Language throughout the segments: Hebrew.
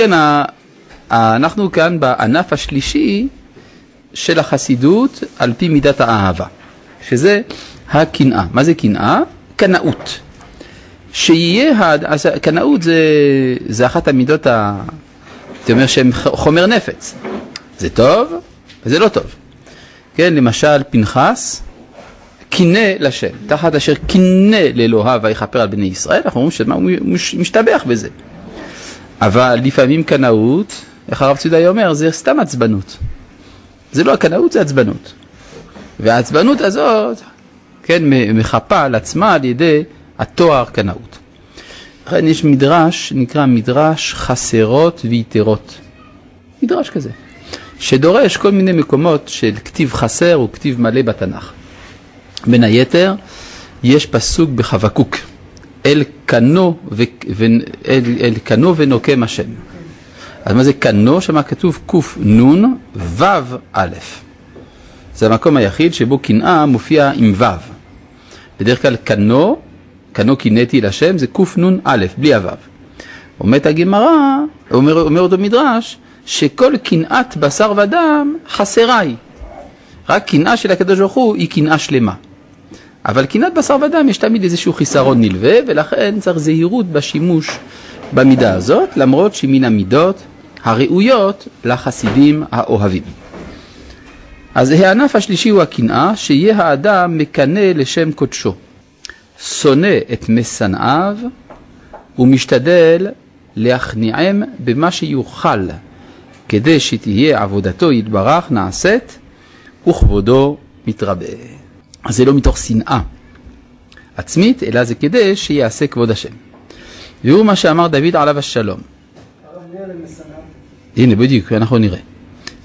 כן, אנחנו כאן בענף השלישי של החסידות על פי מידת האהבה, שזה הקנאה. מה זה קנאה? קנאות. שיהיה, אז קנאות זה, זה אחת המידות, ה... הייתי אומר שהן חומר נפץ. זה טוב וזה לא טוב. כן, למשל פנחס, קינא לשם, תחת אשר קינא לאלוהיו ויכפר על בני ישראל, אנחנו אומרים שמה הוא משתבח בזה. אבל לפעמים קנאות, איך הרב צודאי אומר, זה סתם עצבנות. זה לא הקנאות, זה עצבנות. והעצבנות הזאת, כן, מחפה על עצמה על ידי התואר קנאות. לכן יש מדרש שנקרא מדרש חסרות ויתרות. מדרש כזה, שדורש כל מיני מקומות של כתיב חסר וכתיב מלא בתנ"ך. בין היתר, יש פסוק בחבקוק, אל קנו, ו... ו... אל... אל קנו ונוקם השם. אז מה זה קנו? שם כתוב קנ"ו א'. זה המקום היחיד שבו קנאה מופיע עם ו'. בדרך כלל קנו, קנו קינאתי לשם, זה קנ"א, בלי הו'. אומרת הגמרא, אומר, אומר אותו מדרש, שכל קנאת בשר ודם חסרה היא. רק קנאה של הקדוש ברוך הוא היא קנאה שלמה. אבל קנאת בשר ודם יש תמיד איזשהו חיסרון נלווה, ולכן צריך זהירות בשימוש במידה הזאת, למרות שהיא מן המידות הראויות לחסידים האוהבים. אז הענף השלישי הוא הקנאה, שיהיה האדם מקנא לשם קודשו, שונא את משנאיו ומשתדל להכניעם במה שיוכל, כדי שתהיה עבודתו יתברך נעשית וכבודו מתרבה. זה לא מתוך שנאה עצמית, אלא זה כדי שיעשה כבוד השם. והוא מה שאמר דוד עליו השלום. הנה בדיוק, אנחנו נראה.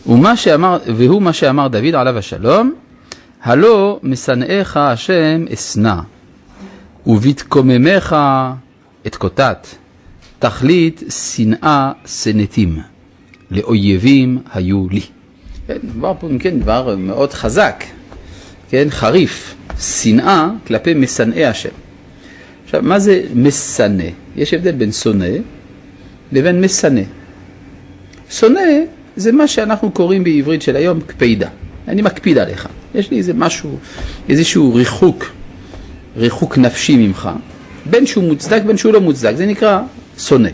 ומה שאמר, והוא מה שאמר דוד עליו השלום, הלא משנאיך השם אשנא, ובתקוממך את קוטט, תכלית שנאה שנאתים, לאויבים היו לי. כן, דבר פה, כן, דבר מאוד חזק, כן, חריף, שנאה כלפי משנאי השם. עכשיו, מה זה משנא? יש הבדל בין שונא לבין משנא. שונא זה מה שאנחנו קוראים בעברית של היום קפידה. אני מקפיד עליך. יש לי איזה משהו, איזשהו ריחוק, ריחוק נפשי ממך, בין שהוא מוצדק בין שהוא לא מוצדק, זה נקרא שונא.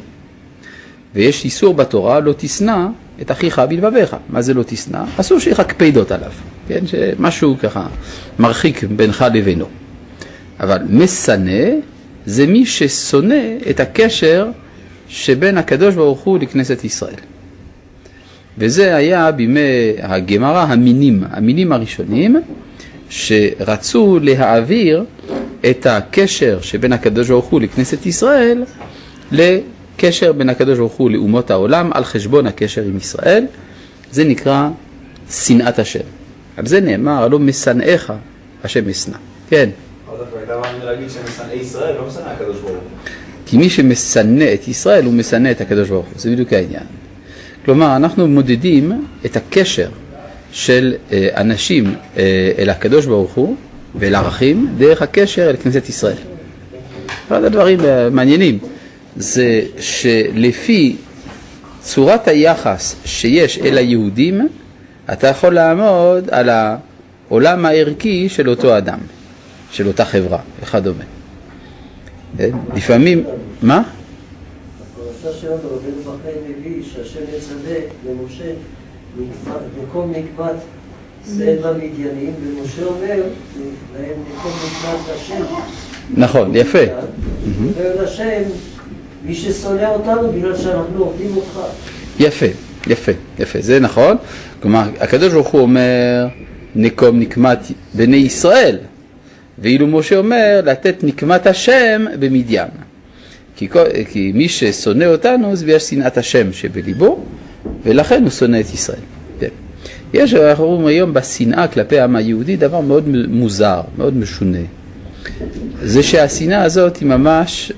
ויש איסור בתורה לא תשנא את אחיך בלבביך. מה זה לא תשנא? אסור שיהיה לך קפידות עליו, כן? שמשהו ככה מרחיק בינך לבינו. אבל משנא זה מי ששונא את הקשר שבין הקדוש ברוך הוא לכנסת ישראל. וזה היה בימי הגמרא המינים, המינים הראשונים, שרצו להעביר את הקשר שבין הקדוש ברוך הוא לכנסת ישראל לקשר בין הקדוש ברוך הוא לאומות העולם על חשבון הקשר עם ישראל. זה נקרא שנאת השם. על זה נאמר, הלא משנאיך השם אשנא. כן. כי מי שמשנא את ישראל הוא משנא את הקדוש ברוך הוא, זה בדיוק העניין. כלומר, אנחנו מודדים את הקשר של אה, אנשים אה, אל הקדוש ברוך הוא ואל ערכים דרך הקשר אל כנסת ישראל. אחד הדברים המעניינים זה שלפי צורת היחס שיש אל היהודים, אתה יכול לעמוד על העולם הערכי של אותו אדם, של אותה חברה וכדומה. כן? לפעמים, מה? בפרשה שלנו רבינו בחי מביא שהשם יצווה למשה מקום נקמת צאל במדיינים ומשה אומר להם מקום נקמת השם נכון, יפה. מי ששונא אותנו בגלל שאנחנו עובדים אותך יפה, יפה, יפה, זה נכון. כלומר, הקדוש ברוך הוא אומר נקום נקמת בני ישראל, ואילו משה אומר לתת נקמת השם במדיין. כי, כי מי ששונא אותנו זה בגלל שנאת השם שבליבו, ולכן הוא שונא את ישראל. כן. יש, אנחנו רואים היום בשנאה כלפי העם היהודי דבר מאוד מוזר, מאוד משונה. זה שהשנאה הזאת היא ממש,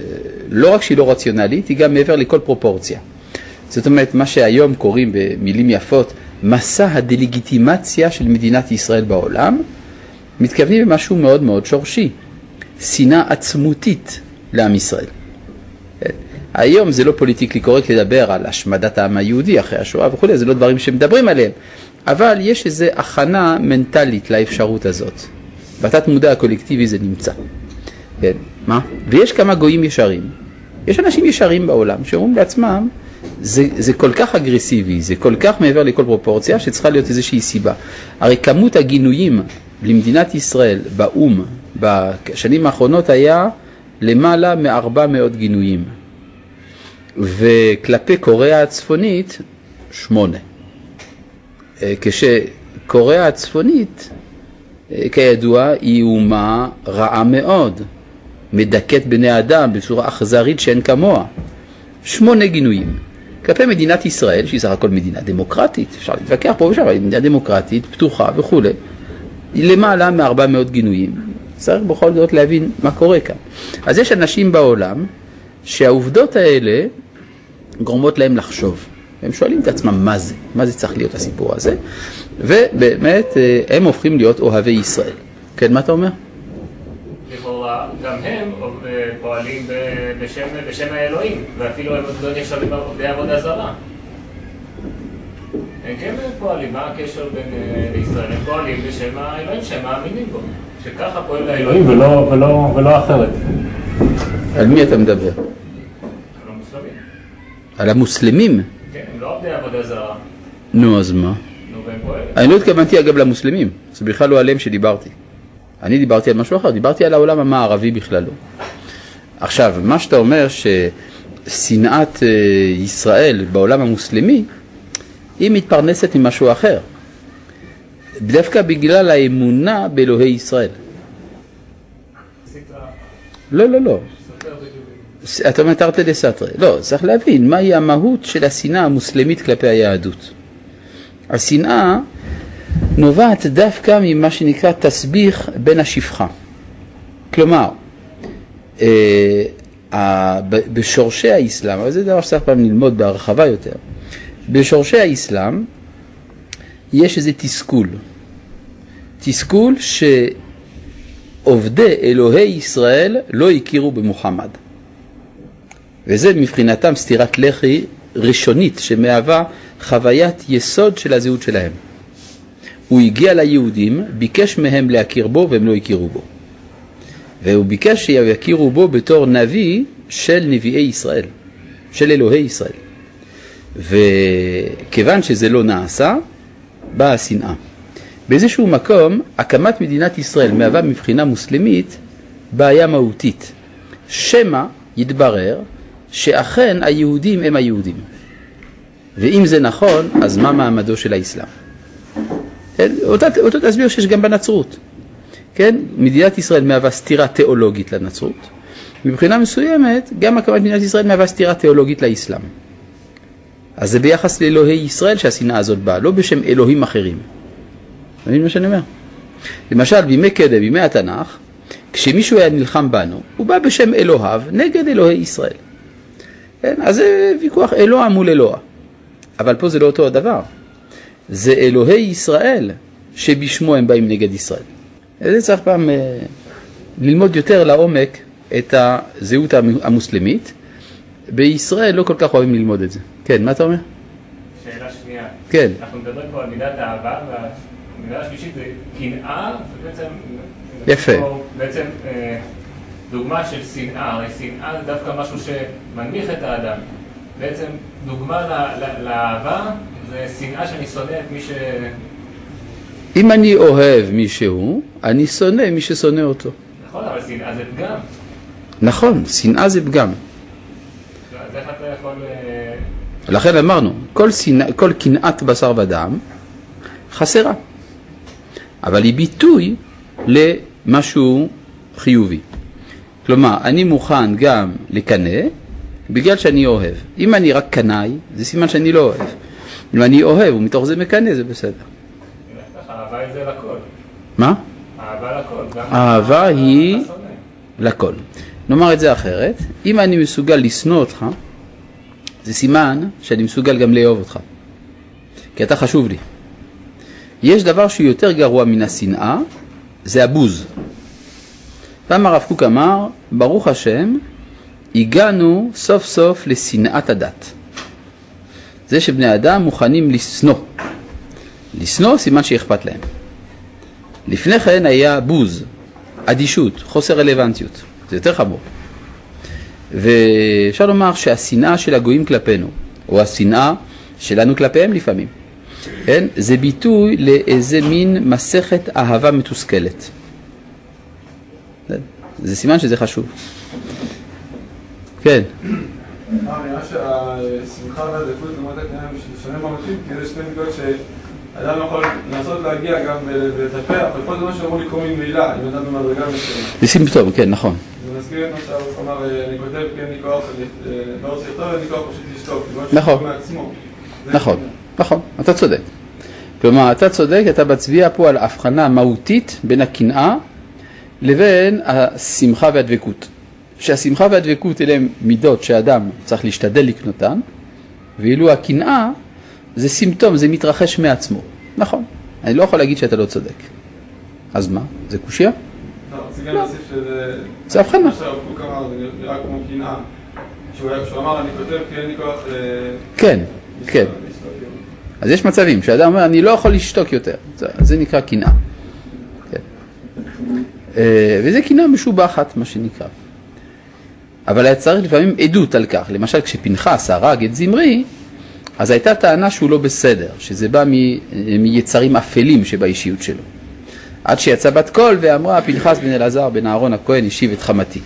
אה, לא רק שהיא לא רציונלית, היא גם מעבר לכל פרופורציה. זאת אומרת, מה שהיום קוראים במילים יפות, מסע הדלגיטימציה של מדינת ישראל בעולם, מתכוונים למשהו מאוד מאוד שורשי, שנאה עצמותית לעם ישראל. היום זה לא פוליטיקלי קורקט לדבר על השמדת העם היהודי אחרי השואה וכולי, זה לא דברים שמדברים עליהם, אבל יש איזו הכנה מנטלית לאפשרות הזאת. בתת מודע הקולקטיבי זה נמצא. כן, מה? ויש כמה גויים ישרים. יש אנשים ישרים בעולם שאומרים לעצמם, זה, זה כל כך אגרסיבי, זה כל כך מעבר לכל פרופורציה, שצריכה להיות איזושהי סיבה. הרי כמות הגינויים למדינת ישראל באו"ם בשנים האחרונות היה למעלה מ-400 גינויים, וכלפי קוריאה הצפונית, שמונה. אה, כשקוריאה הצפונית, אה, כידוע, היא אומה רעה מאוד, מדכאת בני אדם בצורה אכזרית שאין כמוה. שמונה גינויים. כלפי מדינת ישראל, שהיא סך הכל מדינה דמוקרטית, אפשר להתווכח פה ושם, היא מדינה דמוקרטית, פתוחה וכולי, היא למעלה מ-400 גינויים. צריך בכל זאת להבין מה קורה כאן. אז יש אנשים בעולם שהעובדות האלה גורמות להם לחשוב. הם שואלים את עצמם מה זה, מה זה צריך להיות הסיפור הזה, ובאמת אה, הם הופכים להיות אוהבי ישראל. כן, מה אתה אומר? לכאורה גם הם אה, פועלים בשם, בשם האלוהים, ואפילו הם לא נחשבים עובדי עבודה זרה. הם כן פועלים, מה הקשר בין אה, לישראל? הם פועלים בשם האלוהים שהם מאמינים בו, שככה פועל האלוהים ולא, ולא, ולא אחרת. על מי אתה מדבר? על המוסלמים. על המוסלמים? כן, הם לא עובדי עבודה זרה. נו, אז מה? נו. אני לא התכוונתי אגב למוסלמים, זה בכלל לא עליהם שדיברתי. אני דיברתי על משהו אחר, דיברתי על העולם המערבי בכללו. עכשיו, מה שאתה אומר ששנאת אה, ישראל בעולם המוסלמי, היא מתפרנסת ממשהו אחר. דווקא בגלל האמונה באלוהי ישראל. לא, לא, לא. אתה אומר תרתי דסתרי. לא, צריך להבין מהי המהות של השנאה המוסלמית כלפי היהדות. השנאה נובעת דווקא ממה שנקרא תסביך בין השפחה. כלומר, אה, בשורשי האסלאם, אבל זה דבר שצריך פעם ללמוד בהרחבה יותר, בשורשי האסלאם יש איזה תסכול. תסכול שעובדי אלוהי ישראל לא הכירו במוחמד. וזה מבחינתם סטירת לחי ראשונית שמהווה חוויית יסוד של הזהות שלהם. הוא הגיע ליהודים, ביקש מהם להכיר בו והם לא הכירו בו. והוא ביקש שיכירו בו בתור נביא של נביאי ישראל, של אלוהי ישראל. וכיוון שזה לא נעשה, באה השנאה. באיזשהו מקום, הקמת מדינת ישראל מהווה מבחינה מוסלמית בעיה מהותית. שמא יתברר שאכן היהודים הם היהודים. ואם זה נכון, אז מה מעמדו של האסלאם? כן? אותה, אותו תסביר שיש גם בנצרות. כן? מדינת ישראל מהווה סתירה תיאולוגית לנצרות. מבחינה מסוימת, גם הקמת מדינת ישראל מהווה סתירה תיאולוגית לאסלאם. אז זה ביחס לאלוהי ישראל שהשנאה הזאת באה, לא בשם אלוהים אחרים. אתה מבין מה שאני אומר? למשל, בימי קדם, בימי התנ"ך, כשמישהו היה נלחם בנו, הוא בא בשם אלוהיו נגד אלוהי ישראל. כן? אז זה ויכוח אלוה מול אלוה. אבל פה זה לא אותו הדבר. זה אלוהי ישראל שבשמו הם באים נגד ישראל. זה צריך פעם אה, ללמוד יותר לעומק את הזהות המ- המוסלמית. בישראל לא כל כך אוהבים ללמוד את זה. כן, מה אתה אומר? שאלה שנייה. כן. אנחנו מדברים פה על מידת האהבה, והמידה השלישית זה קנאה, ובעצם... יפה. פה בעצם אה, דוגמה של שנאה, הרי שנאה זה דווקא משהו שמנמיך את האדם. בעצם דוגמה לאהבה זה שנאה שאני שונא את מי ש... אם אני אוהב מישהו, אני שונא מי ששונא אותו. נכון, אבל שנאה זה פגם. נכון, שנאה זה פגם. אז איך אתה יכול... אה, לכן אמרנו, כל, שנא, כל קנאת בשר ודם חסרה, אבל היא ביטוי למשהו חיובי. כלומר, אני מוכן גם לקנא בגלל שאני אוהב. אם אני רק קנאי, זה סימן שאני לא אוהב. אם אני אוהב ומתוך זה מקנא, זה בסדר. אהבה היא זה לכל. מה? אהבה לכל. אהבה היא-. לכל. נאמר את זה אחרת, אם אני מסוגל לשנוא אותך, זה סימן שאני מסוגל גם לאהוב אותך. כי אתה חשוב לי. יש דבר שהוא יותר גרוע מן השנאה, זה הבוז. פעם הרב קוק אמר, ברוך השם, הגענו סוף סוף לשנאת הדת. זה שבני אדם מוכנים לשנוא. לשנוא סימן שאכפת להם. לפני כן היה בוז, אדישות, חוסר רלוונטיות. זה יותר חמור. ואפשר לומר שהשנאה של הגויים כלפינו, או השנאה שלנו כלפיהם לפעמים, כן? זה ביטוי לאיזה מין מסכת אהבה מתוסכלת. זה סימן שזה חשוב. כן. אה, נראה שהשמחה והדקות לעומת הם שונים במתאים, כי זה שתי מידות שאדם יכול לנסות להגיע גם ולטפח, ופה זה מה שאמור לקרוא ממילא, אם אדם במדרגה מסוימת. זה סימפטום, כן, נכון. זה מזכיר את מה שהרב אמר, אני כותב אין לי כוח, אה, לא לי כוח פשוט לשתוק. נכון. נכון, נכון, אתה צודק. כלומר, אתה צודק, אתה מצביע פה על הבחנה מהותית בין הקנאה לבין השמחה והדבקות. שהשמחה והדבקות אלה הם מידות שאדם צריך להשתדל לקנותן, ואילו הקנאה זה סימפטום, זה מתרחש מעצמו. נכון, אני לא יכול להגיד שאתה לא צודק. אז מה? זה קושייה? לא, רציתי גם להוסיף שזה... זה הבחנה. מה אין לי כוח... כן, כן. אז יש מצבים שאדם אומר, אני לא יכול לשתוק יותר. זה, זה נקרא קנאה. כן. אה, וזה קנאה משובחת, מה שנקרא. אבל היה צריך לפעמים עדות על כך. למשל, כשפנחס הרג את זמרי, אז הייתה טענה שהוא לא בסדר, שזה בא מ- מיצרים אפלים שבאישיות שלו. עד שיצא בת קול ואמרה, פנחס בן אלעזר בן אהרון הכהן השיב את חמתי.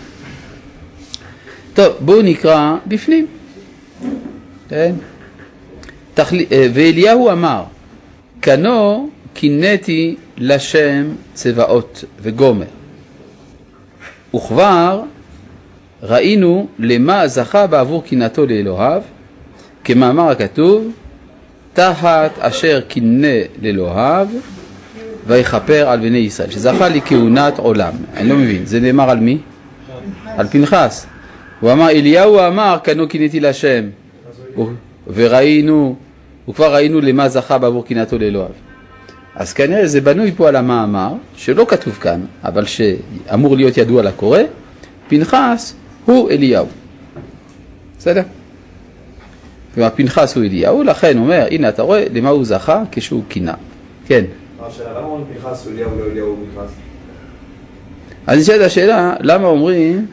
טוב, בואו נקרא בפנים. כן? תחל... אה, ואליהו אמר, קנו קינאתי לשם צבאות וגומר. וכבר ראינו למה זכה בעבור קנאתו לאלוהיו, כמאמר הכתוב, תחת אשר קינא לאלוהיו ויכפר על בני ישראל, שזכה לכהונת עולם. אני לא מבין, זה נאמר על מי? על פנחס. הוא אמר, אליהו אמר, קנו קינאתי להשם. וראינו, וכבר ראינו למה זכה בעבור קנאתו לאלוהיו. אז כנראה זה בנוי פה על המאמר, שלא כתוב כאן, אבל שאמור להיות ידוע לקורא, פנחס הוא אליהו. בסדר? כלומר, פנחס הוא אליהו, לכן הוא אומר, הנה אתה רואה למה הוא זכה כשהוא קינה. כן. פנחס? אז נשאלת השאלה, למה אומרים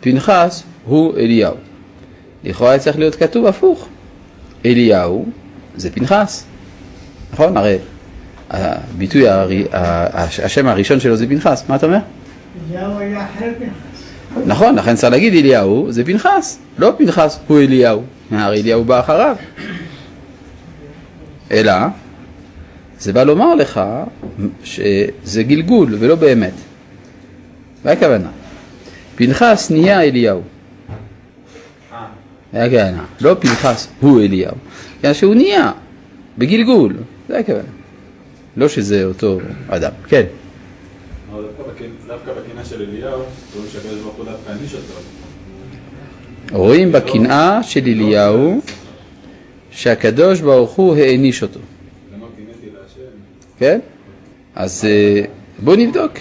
פנחס הוא אליהו? לכאורה צריך להיות כתוב הפוך. אליהו זה פנחס, נכון? הרי הביטוי, השם הראשון שלו זה פנחס, מה אתה אומר? אליהו היה אחרי פנחס. נכון, לכן צריך להגיד אליהו זה פנחס, לא פנחס הוא אליהו, הרי אליהו בא אחריו. אלא, זה בא לומר לך שזה גלגול ולא באמת. מה הכוונה? פנחס נהיה אליהו. זה הכוונה, לא פנחס הוא אליהו, אלא שהוא נהיה בגלגול, זה הכוונה. לא שזה אותו אדם, כן. אבל דווקא בקנ- דווקא בקנאה של אליהו, רואים שהקדוש ברוך הוא דווקא העניש אותו. רואים בקנאה של אליהו שהקדוש ברוך הוא העניש אותו? כן? אז אה, בואו נבדוק.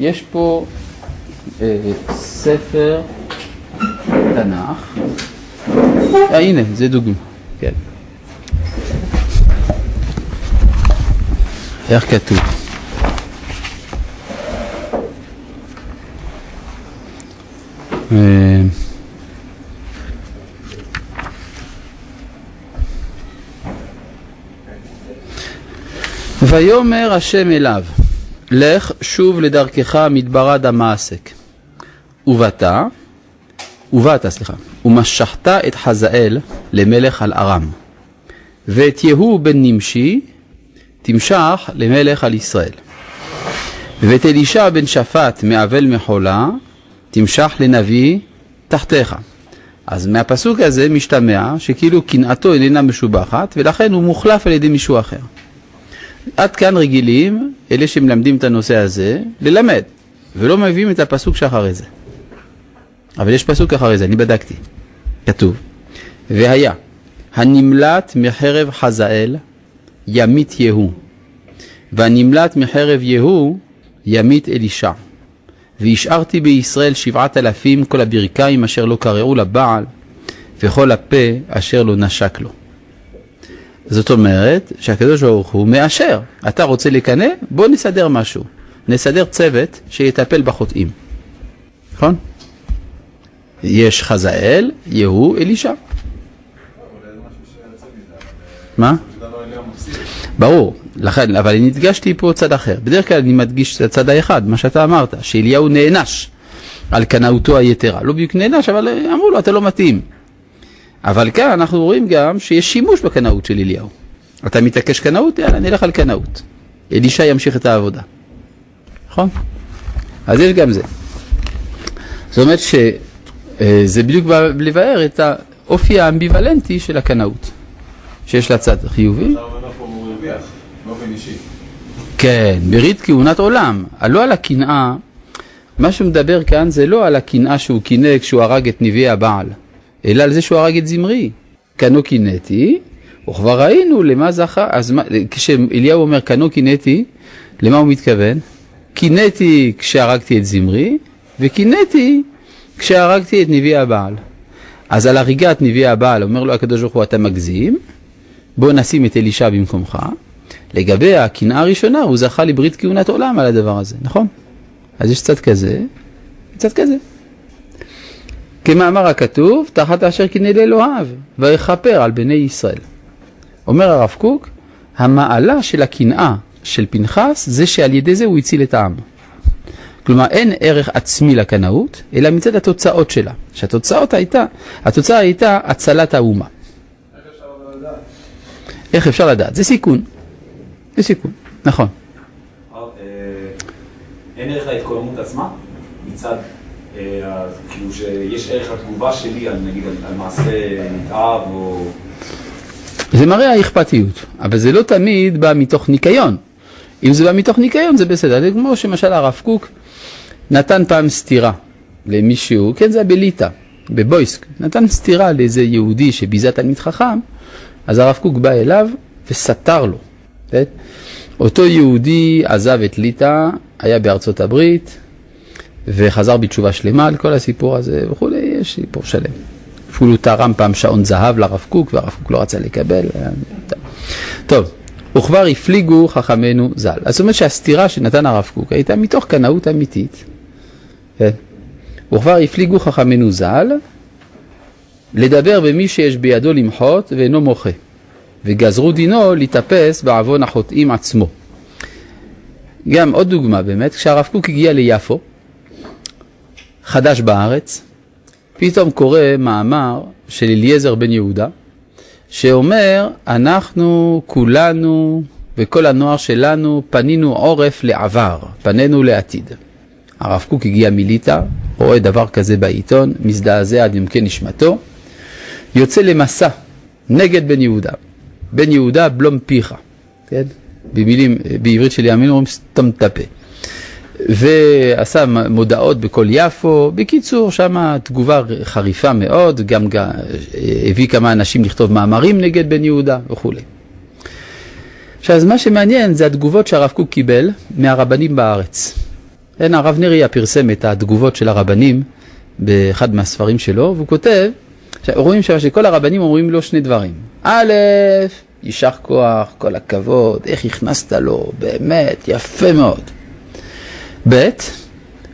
יש פה אה, ספר תנ"ך. אה, הנה, זה דוגמה. כן. איך כתוב? ויאמר השם אליו, לך שוב לדרכך מדברה דמשק. ובאת, ובאת, סליחה, ומשכת את חזאל למלך על ארם, ואת יהוא בן נמשי תמשך למלך על ישראל. ואת אלישע בן שפט מאבל מחולה תמשך לנביא תחתיך. אז מהפסוק הזה משתמע שכאילו קנאתו איננה משובחת ולכן הוא מוחלף על ידי מישהו אחר. עד כאן רגילים, אלה שמלמדים את הנושא הזה, ללמד, ולא מביאים את הפסוק שאחרי זה. אבל יש פסוק אחרי זה, אני בדקתי. כתוב, והיה הנמלט מחרב חזאל ימית יהוא, והנמלט מחרב יהוא ימית אלישע, והשארתי בישראל שבעת אלפים כל הברכיים אשר לא קרעו לבעל, וכל הפה אשר לא נשק לו. זאת אומרת שהקדוש ברוך הוא מאשר, אתה רוצה לקנא? בוא נסדר משהו. נסדר צוות שיטפל בחוטאים. נכון? יש חזאל, יהוא, אלישע. מה? ברור, לכן, אבל אני הדגשתי פה צד אחר. בדרך כלל אני מדגיש את הצד האחד, מה שאתה אמרת, שאליהו נענש על קנאותו היתרה. לא בדיוק נענש, אבל אמרו לו, אתה לא מתאים. אבל כאן אנחנו רואים גם שיש שימוש בקנאות של אליהו. אתה מתעקש קנאות? יאללה, נלך על קנאות. אלישע ימשיך את העבודה. נכון? אז יש גם זה. זאת אומרת שזה בדיוק בא לבאר את האופי האמביוולנטי של הקנאות, שיש לה צד חיובי. עכשיו אומר פה הוא כן, ברית כהונת עולם, לא על הקנאה, מה שהוא מדבר כאן זה לא על הקנאה שהוא קינא כשהוא הרג את נביאי הבעל, אלא על זה שהוא הרג את זמרי. קנו קינאתי, וכבר ראינו למה זכה, אז מה, כשאליהו אומר קנו קינאתי, למה הוא מתכוון? קינאתי כשהרגתי את זמרי, וקינאתי כשהרגתי את נביאי הבעל. אז על הריגת נביאי הבעל אומר לו הקדוש ברוך הוא אתה מגזים, בוא נשים את אלישע במקומך. לגבי הקנאה הראשונה הוא זכה לברית כהונת עולם על הדבר הזה, נכון? אז יש צד כזה, צד כזה. כמאמר הכתוב, תחת אשר קינא לאלוהיו, ויכפר על בני ישראל. אומר הרב קוק, המעלה של הקנאה של פנחס זה שעל ידי זה הוא הציל את העם. כלומר אין ערך עצמי לקנאות, אלא מצד התוצאות שלה. שהתוצאות הייתה, התוצאה הייתה הצלת האומה. איך אפשר לדעת? זה סיכון. זה סיכון, נכון. אה, אין ערך להתקוממות עצמה? מצד, אה, כאילו שיש ערך לתגובה שלי נגיד על על מעשה נתעב או... זה מראה האכפתיות, אבל זה לא תמיד בא מתוך ניקיון. אם זה בא מתוך ניקיון זה בסדר, זה כמו שמשל הרב קוק נתן פעם סטירה למישהו, כן זה היה בליטא, בבויסק, נתן סטירה לאיזה יהודי שביזה תלמיד חכם, אז הרב קוק בא אליו וסתר לו. כן? אותו יהודי עזב את ליטא, היה בארצות הברית וחזר בתשובה שלמה על כל הסיפור הזה וכולי, יש סיפור שלם. אפילו תרם פעם שעון זהב לרב קוק והרב קוק לא רצה לקבל. טוב, וכבר הפליגו חכמינו ז"ל. זאת אומרת שהסתירה שנתן הרב קוק הייתה מתוך קנאות אמיתית. כן? וכבר הפליגו חכמינו ז"ל לדבר במי שיש בידו למחות ואינו מוחה, וגזרו דינו להתאפס בעוון החוטאים עצמו. גם עוד דוגמה באמת, כשהרב קוק הגיע ליפו, חדש בארץ, פתאום קורא מאמר של אליעזר בן יהודה, שאומר, אנחנו כולנו וכל הנוער שלנו פנינו עורף לעבר, פנינו לעתיד. הרב קוק הגיע מליטא, רואה דבר כזה בעיתון, מזדעזע עד עמקי נשמתו, יוצא למסע נגד בן יהודה. בן יהודה בלום פיך, כן? במילים, בעברית של ימין אומרים סתום את הפה. ועשה מודעות בכל יפו, בקיצור, שם תגובה חריפה מאוד, גם הביא כמה אנשים לכתוב מאמרים נגד בן יהודה וכולי. עכשיו, אז מה שמעניין זה התגובות שהרב קוק קיבל מהרבנים בארץ. כן, הרב נריה פרסם את התגובות של הרבנים באחד מהספרים שלו, והוא כותב, עכשיו, רואים שם שכל הרבנים אומרים לו שני דברים. א', יישר כוח, כל הכבוד, איך הכנסת לו, באמת, יפה מאוד. ב',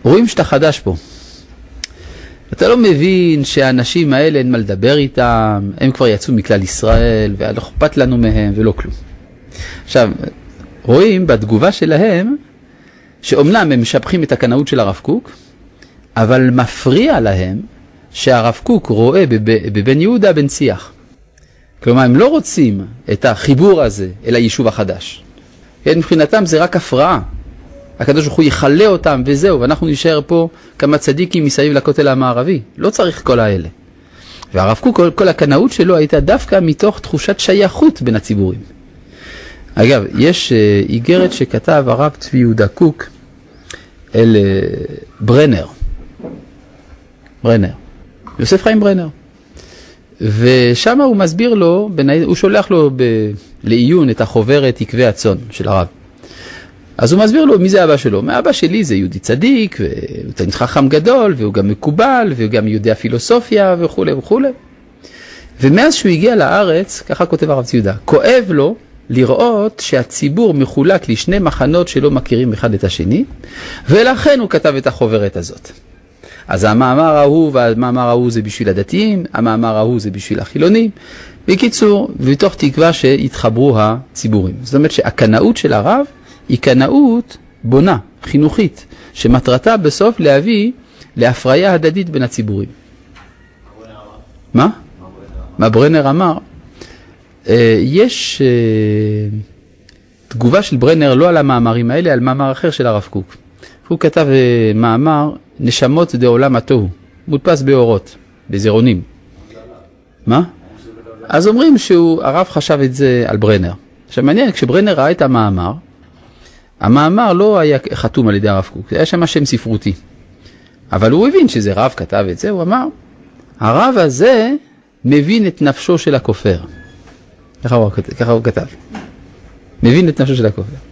רואים שאתה חדש פה. אתה לא מבין שהאנשים האלה אין מה לדבר איתם, הם כבר יצאו מכלל ישראל, ולא אכפת לנו מהם ולא כלום. עכשיו, רואים בתגובה שלהם, שאומנם הם משבחים את הקנאות של הרב קוק, אבל מפריע להם שהרב קוק רואה בבן יהודה בן שיח. כלומר, הם לא רוצים את החיבור הזה אל היישוב החדש. כן, מבחינתם זה רק הפרעה. הקדוש ברוך הוא יכלה אותם וזהו, ואנחנו נשאר פה כמה צדיקים מסביב לכותל המערבי. לא צריך כל האלה. והרב קוק, כל, כל הקנאות שלו הייתה דווקא מתוך תחושת שייכות בין הציבורים. אגב, יש uh, איגרת שכתב הרב צבי יהודה קוק אל uh, ברנר. ברנר. יוסף חיים ברנר. ושם הוא מסביר לו, הוא שולח לו ב, לעיון את החוברת עקבי הצאן של הרב. אז הוא מסביר לו מי זה אבא שלו. מאבא שלי זה יהודי צדיק, והוא תלמיד חכם גדול, והוא גם מקובל, והוא גם יודע פילוסופיה וכולי וכולי. ומאז שהוא הגיע לארץ, ככה כותב הרב ציודה, כואב לו לראות שהציבור מחולק לשני מחנות שלא מכירים אחד את השני, ולכן הוא כתב את החוברת הזאת. אז המאמר ההוא והמאמר ההוא זה בשביל הדתיים, המאמר ההוא זה בשביל החילונים. בקיצור, מתוך תקווה שיתחברו הציבורים. זאת אומרת שהקנאות של הרב היא קנאות בונה, חינוכית, שמטרתה בסוף להביא להפריה הדדית בין הציבורים. מה? מה ברנר אמר? אה, יש אה, תגובה של ברנר לא על המאמרים האלה, על מאמר אחר של הרב קוק. הוא כתב אה, מאמר נשמות דעולם התוהו, מודפס באורות, בזירונים. מה? אז אומרים שהרב חשב את זה על ברנר. עכשיו מעניין, כשברנר ראה את המאמר, המאמר לא היה חתום על ידי הרב קוק, היה שם שם ספרותי. אבל הוא הבין שזה רב כתב את זה, הוא אמר, הרב הזה מבין את נפשו של הכופר. ככה הוא, ככה הוא כתב. מבין את נפשו של הכופר.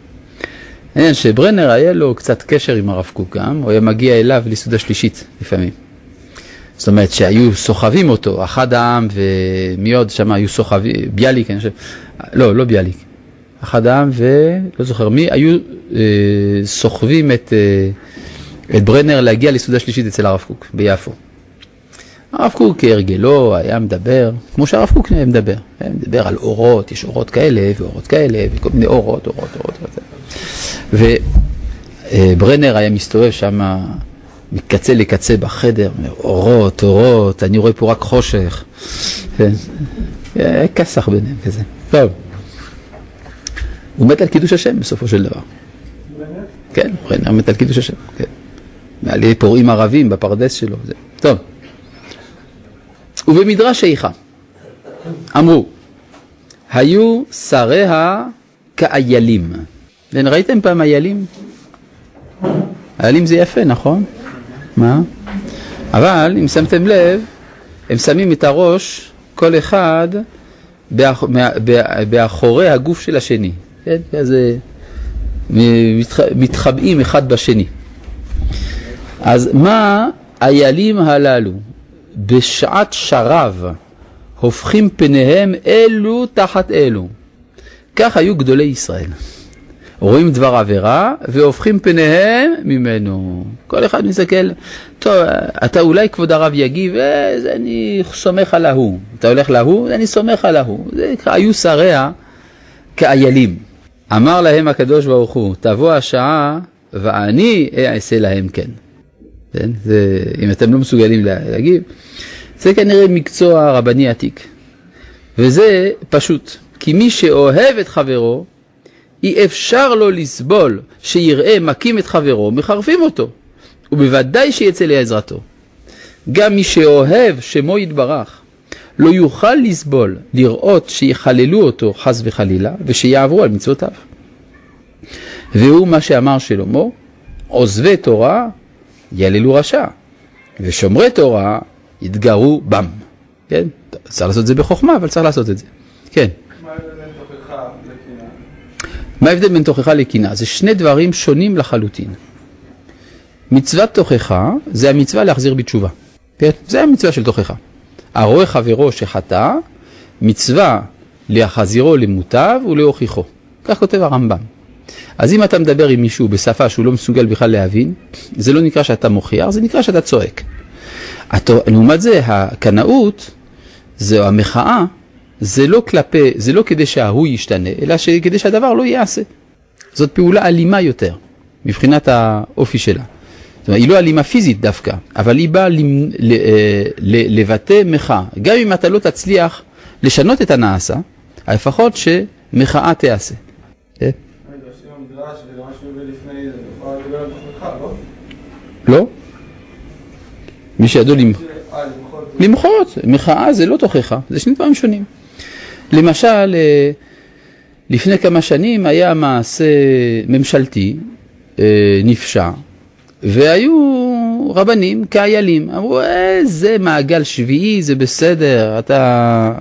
מעניין שברנר היה לו קצת קשר עם הרב קוק גם, הוא היה מגיע אליו לסעודה שלישית לפעמים. זאת אומרת שהיו סוחבים אותו, אחד העם ומי עוד שם היו סוחבים, ביאליק, אני חושב, לא, לא ביאליק, אחד העם ולא זוכר מי, היו אה, סוחבים את, אה, את ברנר להגיע לסעודה שלישית אצל הרב קוק ביפו. הרב קוק כהרגלו היה מדבר, כמו שהרב קוק מדבר, היה מדבר על אורות, יש אורות כאלה ואורות כאלה וכל מיני אורות, אורות, אורות. אורות. וברנר היה מסתובב שם מקצה לקצה בחדר, אורות, אורות, אני רואה פה רק חושך. כן. היה כסח ביניהם כזה. טוב. הוא מת על קידוש השם בסופו של דבר. כן, ברנר מת על קידוש השם, כן. מעלי פורעים ערבים בפרדס שלו. זה. טוב. ובמדרש איכה אמרו, היו שריה כאיילים. כן, ראיתם פעם איילים? איילים זה יפה, נכון? מה? אבל אם שמתם לב, הם שמים את הראש, כל אחד, באח... באחורי הגוף של השני. כן? כזה מתח... מתחבאים אחד בשני. אז מה איילים הללו? בשעת שרב הופכים פניהם אלו תחת אלו. כך היו גדולי ישראל. רואים דבר עבירה והופכים פניהם ממנו. כל אחד מסתכל, טוב, אתה אולי כבוד הרב יגיב, אה, אני סומך על ההוא. אתה הולך להוא, אני סומך על ההוא. זה היו שריה כאיילים. אמר להם הקדוש ברוך הוא, תבוא השעה ואני אעשה להם כן. כן? זה, אם אתם לא מסוגלים להגיב, זה כנראה מקצוע רבני עתיק. וזה פשוט, כי מי שאוהב את חברו, אי אפשר לו לסבול שיראה מכים את חברו, מחרפים אותו, ובוודאי שיצא לעזרתו. גם מי שאוהב שמו יתברך, לא יוכל לסבול לראות שיחללו אותו חס וחלילה, ושיעברו על מצוותיו. והוא מה שאמר שלמה, עוזבי תורה יעללו רשע, ושומרי תורה יתגרו בם. כן? צריך לעשות את זה בחוכמה, אבל צריך לעשות את זה. כן. מה ההבדל בין תוכחה לקנאה? זה שני דברים שונים לחלוטין. מצוות תוכחה זה המצווה להחזיר בתשובה. זה המצווה של תוכחה. הרואה חברו שחטא, מצווה להחזירו למוטב ולהוכיחו. כך כותב הרמב"ם. אז אם אתה מדבר עם מישהו בשפה שהוא לא מסוגל בכלל להבין, זה לא נקרא שאתה מוכיח, זה נקרא שאתה צועק. לעומת זה, הקנאות, זו המחאה, זה לא כלפי, זה לא כדי שההוא ישתנה, אלא כדי שהדבר לא ייעשה. זאת פעולה אלימה יותר, מבחינת האופי שלה. זאת אומרת, היא לא אלימה פיזית דווקא, אבל היא באה לבטא מחאה. גם אם אתה לא תצליח לשנות את הנעשה, לפחות שמחאה תיעשה. כן? לא. מי שידוע למחות, מחאה זה לא תוכחה, זה שני דברים שונים. למשל, אה, לפני כמה שנים היה מעשה ממשלתי אה, נפשע, והיו רבנים כאיילים, אמרו איזה מעגל שביעי זה בסדר, אתה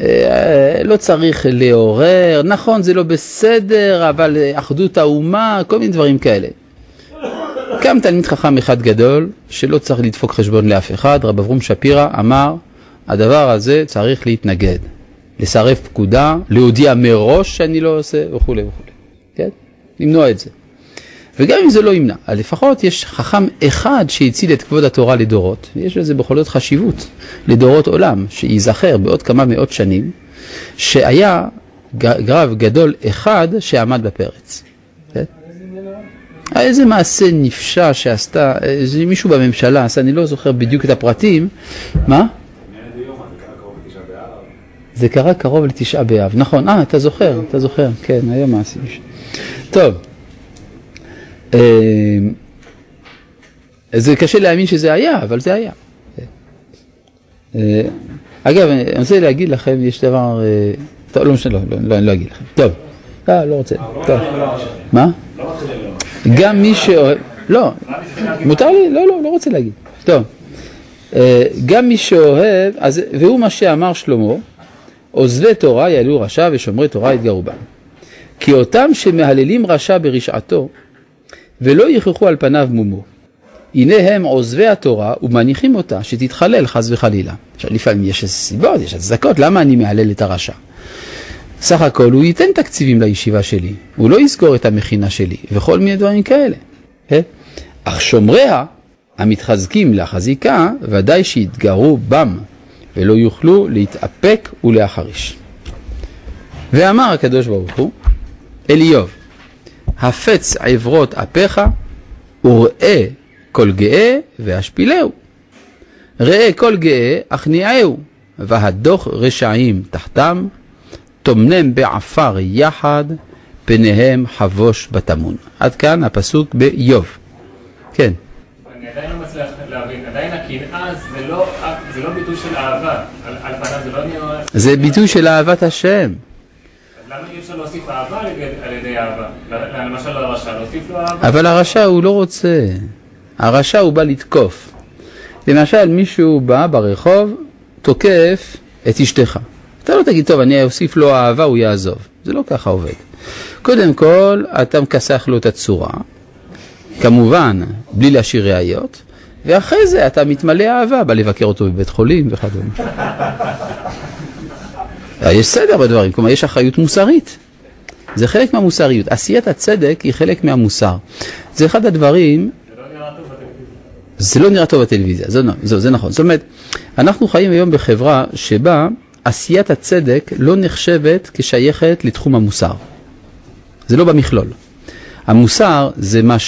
אה, לא צריך לעורר, נכון זה לא בסדר, אבל אה, אחדות האומה, כל מיני דברים כאלה. קם תלמיד חכם אחד גדול, שלא צריך לדפוק חשבון לאף אחד, רב אברום שפירא אמר, הדבר הזה צריך להתנגד, לסרב פקודה, להודיע מראש שאני לא עושה וכולי וכולי, כן? למנוע את זה. וגם אם זה לא ימנע, אז לפחות יש חכם אחד שהציל את כבוד התורה לדורות, ויש לזה בכל זאת חשיבות לדורות עולם, שייזכר בעוד כמה מאות שנים, שהיה ג- רב גדול אחד שעמד בפרץ. כן? איזה מעשה נפשע שעשתה, איזה מישהו בממשלה עשה, אני לא זוכר בדיוק את הפרטים, מה? זה קרה קרוב לתשעה באב, נכון, אה, אתה זוכר, אתה זוכר, כן, היה מעשה. טוב. אה, זה קשה להאמין שזה היה, אבל זה היה. אה, אגב, אני רוצה להגיד לכם, יש דבר, אה, טוב, לא משנה, לא, לא, לא, אני לא אגיד לכם. טוב, אה, לא רוצה, טוב. מה? גם מי שאוהב, לא, מותר לי, לא, לא, לא רוצה להגיד. טוב, גם מי שאוהב, אז, והוא מה שאמר שלמה, עוזבי תורה יעלו רשע ושומרי תורה יתגרו בם. כי אותם שמהללים רשע ברשעתו, ולא יכרחו על פניו מומו. הנה הם עוזבי התורה ומניחים אותה שתתחלל חס וחלילה. עכשיו לפעמים יש סיבות, יש הצדקות, למה אני מהלל את הרשע? סך הכל הוא ייתן תקציבים לישיבה שלי, הוא לא יסגור את המכינה שלי, וכל מיני דברים כאלה. כן? אך שומריה, המתחזקים לחזיקה, ודאי שיתגרו בם, ולא יוכלו להתאפק ולהחריש. ואמר הקדוש ברוך הוא, אל איוב, הפץ עברות אפיך וראה כל גאה והשפילהו. ראה כל גאה הכניעהו, והדוח רשעים תחתם, טומנם בעפר יחד, פניהם חבוש בטמון. עד כאן הפסוק באיוב. כן. אני עדיין לא מצליח להבין, עדיין הקנאה זה לא, זה לא ביטוי של אהבה, על, על פניו זה לא נראה... זה ביטוי של אהבת השם. אז למה אי אפשר להוסיף אהבה על ידי, על ידי אהבה? ל- למשל לרשע, להוסיף לו אהבה? אבל הרשע הוא לא רוצה. הרשע הוא בא לתקוף. למשל, מישהו בא ברחוב, תוקף את אשתך. אתה לא תגיד, טוב, אני אוסיף לו אהבה, הוא יעזוב. זה לא ככה עובד. קודם כל, אתה מכסח לו את הצורה, כמובן, בלי להשאיר ראיות, ואחרי זה אתה מתמלא אהבה, בא לבקר אותו בבית חולים וכדומה. יש סדר בדברים, כלומר יש אחריות מוסרית. זה חלק מהמוסריות. עשיית הצדק היא חלק מהמוסר. זה אחד הדברים זה לא נראה טוב בטלוויזיה. זה לא נראה טוב בטלוויזיה, זה, נכון. זאת אומרת, אנחנו חיים היום בחברה שבה עשיית הצדק לא נחשבת כשייכת לתחום המוסר. זה לא במכלול. המוסר זה מה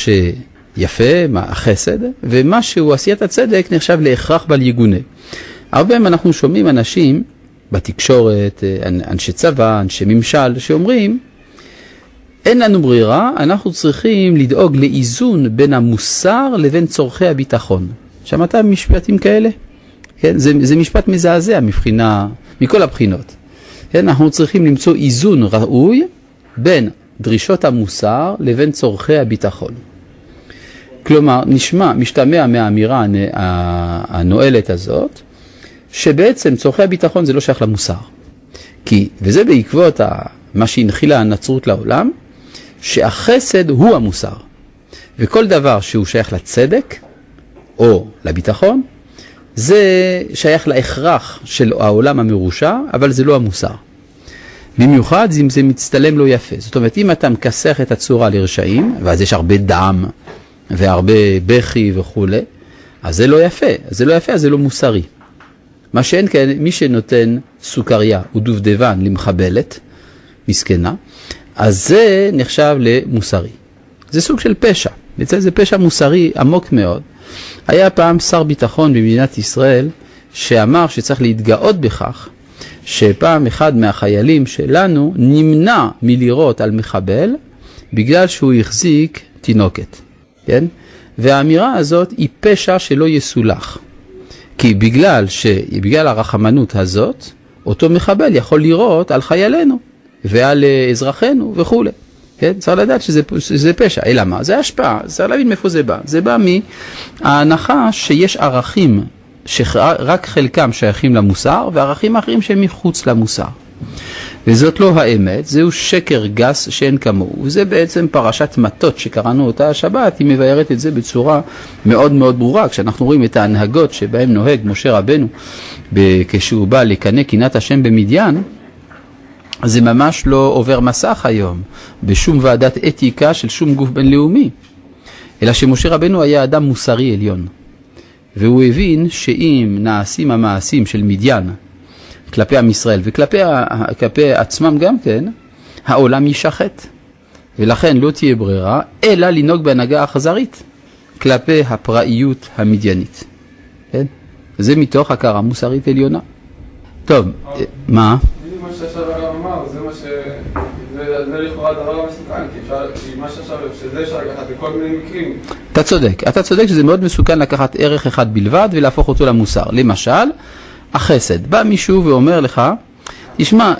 שיפה, מה החסד, ומה שהוא עשיית הצדק נחשב להכרח בל יגונה. הרבה פעמים אנחנו שומעים אנשים בתקשורת, אנשי צבא, אנשי ממשל, שאומרים, אין לנו ברירה, אנחנו צריכים לדאוג לאיזון בין המוסר לבין צורכי הביטחון. שמעת משפטים כאלה? כן, זה, זה משפט מזעזע מבחינה, מכל הבחינות. כן, אנחנו צריכים למצוא איזון ראוי בין דרישות המוסר לבין צורכי הביטחון. כלומר, נשמע, משתמע מהאמירה הנואלת הזאת, שבעצם צורכי הביטחון זה לא שייך למוסר. כי, וזה בעקבות ה, מה שהנחילה הנצרות לעולם, שהחסד הוא המוסר. וכל דבר שהוא שייך לצדק או לביטחון, זה שייך להכרח של העולם המרושע, אבל זה לא המוסר. במיוחד אם זה מצטלם לא יפה. זאת אומרת, אם אתה מכסח את הצורה לרשעים, ואז יש הרבה דם והרבה בכי וכולי, אז זה לא יפה. זה לא יפה, אז זה לא מוסרי. מה שאין כן, מי שנותן סוכריה ודובדבן למחבלת, מסכנה, אז זה נחשב למוסרי. זה סוג של פשע, בעצם זה פשע מוסרי עמוק מאוד. היה פעם שר ביטחון במדינת ישראל שאמר שצריך להתגאות בכך שפעם אחד מהחיילים שלנו נמנע מלירות על מחבל בגלל שהוא החזיק תינוקת, כן? והאמירה הזאת היא פשע שלא יסולח. כי בגלל, ש... בגלל הרחמנות הזאת, אותו מחבל יכול לירות על חיילינו ועל אזרחינו וכולי. כן? צריך לדעת שזה, שזה פשע, אלא מה? זה השפעה, צריך להבין מאיפה זה בא. זה בא מההנחה שיש ערכים שרק חלקם שייכים למוסר וערכים אחרים שהם מחוץ למוסר. וזאת לא האמת, זהו שקר גס שאין כמוהו. וזה בעצם פרשת מטות שקראנו אותה השבת, היא מבארת את זה בצורה מאוד מאוד ברורה. כשאנחנו רואים את ההנהגות שבהן נוהג משה רבנו כשהוא בא לקנא קנאת השם במדיין, זה ממש לא עובר מסך היום בשום ועדת אתיקה של שום גוף בינלאומי, אלא שמשה רבנו היה אדם מוסרי עליון, והוא הבין שאם נעשים המעשים של מדיין כלפי עם ישראל וכלפי כלפי עצמם גם כן, העולם יישחט, ולכן לא תהיה ברירה אלא לנהוג בהנהגה אכזרית כלפי הפראיות המדיינית. כן? זה מתוך הכרה מוסרית עליונה. טוב, מה? בדיוק מה שעכשיו הרב אמר, זה מה ש... זה לכאורה הדבר המסוכן, כי מה שעכשיו, שזה אפשר לקחת בכל מיני מקרים. אתה צודק, אתה צודק שזה מאוד מסוכן לקחת ערך אחד בלבד ולהפוך אותו למוסר. למשל, החסד. בא מישהו ואומר לך, תשמע,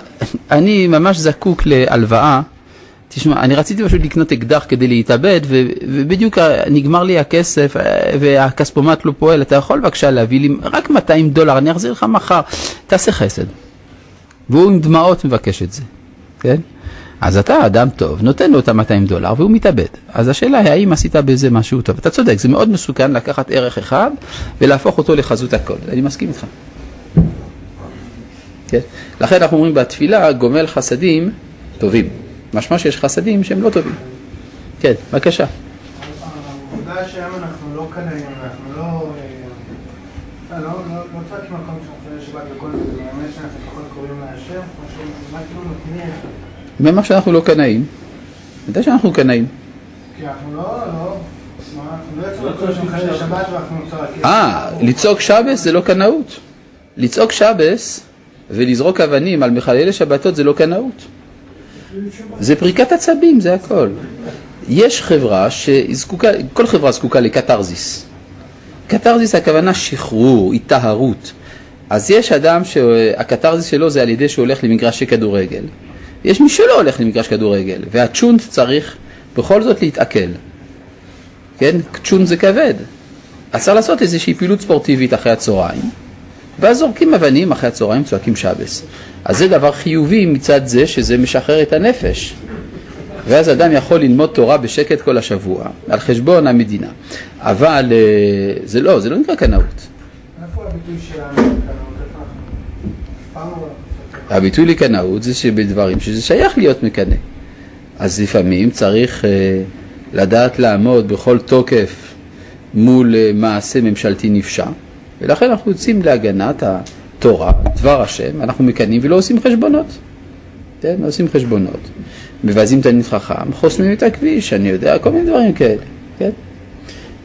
אני ממש זקוק להלוואה, תשמע, אני רציתי פשוט לקנות אקדח כדי להתאבד, ו- ובדיוק נגמר לי הכסף והכספומט לא פועל, אתה יכול בבקשה להביא לי רק 200 דולר, אני אחזיר לך מחר, תעשה חסד. והוא עם דמעות מבקש את זה, כן? אז אתה אדם טוב, נותן לו את ה-200 דולר והוא מתאבד. אז השאלה היא האם עשית בזה משהו טוב. אתה צודק, זה מאוד מסוכן לקחת ערך אחד ולהפוך אותו לחזות הכל. אני מסכים איתך. כן? לכן אנחנו אומרים בתפילה, גומל חסדים טובים. משמע שיש חסדים שהם לא טובים. כן, בבקשה. העובדה שהיום אנחנו לא קנאים, אנחנו לא... אה, לא, לא, לא צועקים מקום שאנחנו שבת וכל זה, באמת שאנחנו לפחות קוראים להשם, שמה כאילו נותנים, במה שאנחנו לא קנאים, ודאי שאנחנו קנאים. כי אנחנו לא, לא, מה, אנחנו לא. אה, לצעוק שבס זה לא קנאות. לצעוק שבס ולזרוק אבנים על מחללי שבתות זה לא קנאות. זה פריקת עצבים, זה הכל. יש חברה שזקוקה, כל חברה זקוקה לקתרזיס. קתרזיס הכוונה שחרור, היטהרות. אז יש אדם שהקתרזיס שלו זה על ידי שהוא הולך למגרשי כדורגל. יש מי שלא הולך למגרש כדורגל, והצ'ונט צריך בכל זאת להתעכל. כן? צ'ונט זה כבד. אז צריך לעשות איזושהי פעילות ספורטיבית אחרי הצהריים, ואז זורקים אבנים אחרי הצהריים, צועקים שבס. אז זה דבר חיובי מצד זה שזה משחרר את הנפש. ואז אדם יכול ללמוד תורה בשקט כל השבוע, על חשבון המדינה. אבל אה, זה לא, זה לא נקרא קנאות. הביטוי לקנאות זה שבדברים שזה שייך להיות מקנא. אז לפעמים צריך אה, לדעת לעמוד בכל תוקף מול אה, מעשה ממשלתי נפשע, ולכן אנחנו יוצאים להגנת התורה, דבר השם, אנחנו מקנאים ולא עושים חשבונות. כן, לא עושים חשבונות. מבזים תלמיד חכם, חוסמים את הכביש, אני יודע, כל מיני דברים כאלה, כן?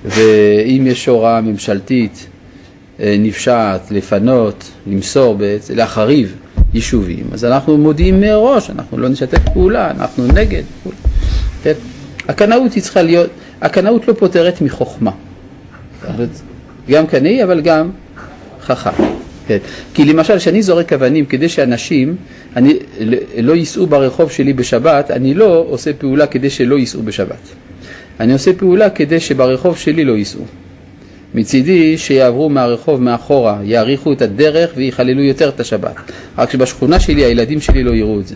ואם יש הוראה ממשלתית אה, נפשעת לפנות, למסור, בעצם, להחריב יישובים, אז אנחנו מודיעים מראש, אנחנו לא נשתף פעולה, אנחנו נגד. כן? הקנאות היא צריכה להיות, הקנאות לא פותרת מחוכמה. גם קנאי אבל גם חכם. כן. כי למשל, כשאני זורק אבנים כדי שאנשים אני, לא ייסעו ברחוב שלי בשבת, אני לא עושה פעולה כדי שלא ייסעו בשבת. אני עושה פעולה כדי שברחוב שלי לא ייסעו. מצידי שיעברו מהרחוב מאחורה, יאריכו את הדרך ויחללו יותר את השבת. רק שבשכונה שלי הילדים שלי לא יראו את זה.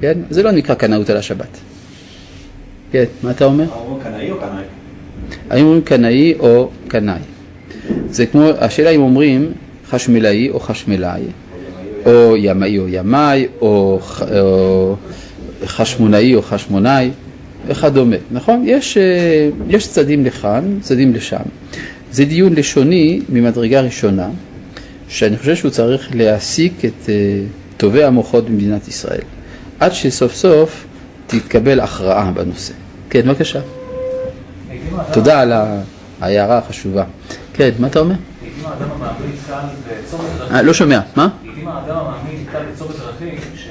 כן? זה לא נקרא קנאות על השבת. כן, מה אתה אומר? אומרים קנאי או קנאי? האם אומרים קנאי או קנאי? זה כמו, השאלה אם אומרים חשמלאי או חשמלאי, או ימאי או ימאי, או, חשמונאי או חשמונאי, וכדומה, נכון? יש, אה, יש צדדים לכאן, צדדים לשם. זה דיון לשוני ממדרגה ראשונה, שאני חושב שהוא צריך להעסיק את אה, טובי המוחות במדינת ישראל, עד שסוף סוף תתקבל הכרעה בנושא. כן, בבקשה. תודה על ההערה החשובה. כן, מה אתה אומר? לעיתים האדם המאמין נתקל בצומת דרכים. לא שומע, מה? לעיתים האדם המאמין נתקל בצומת דרכים, כש-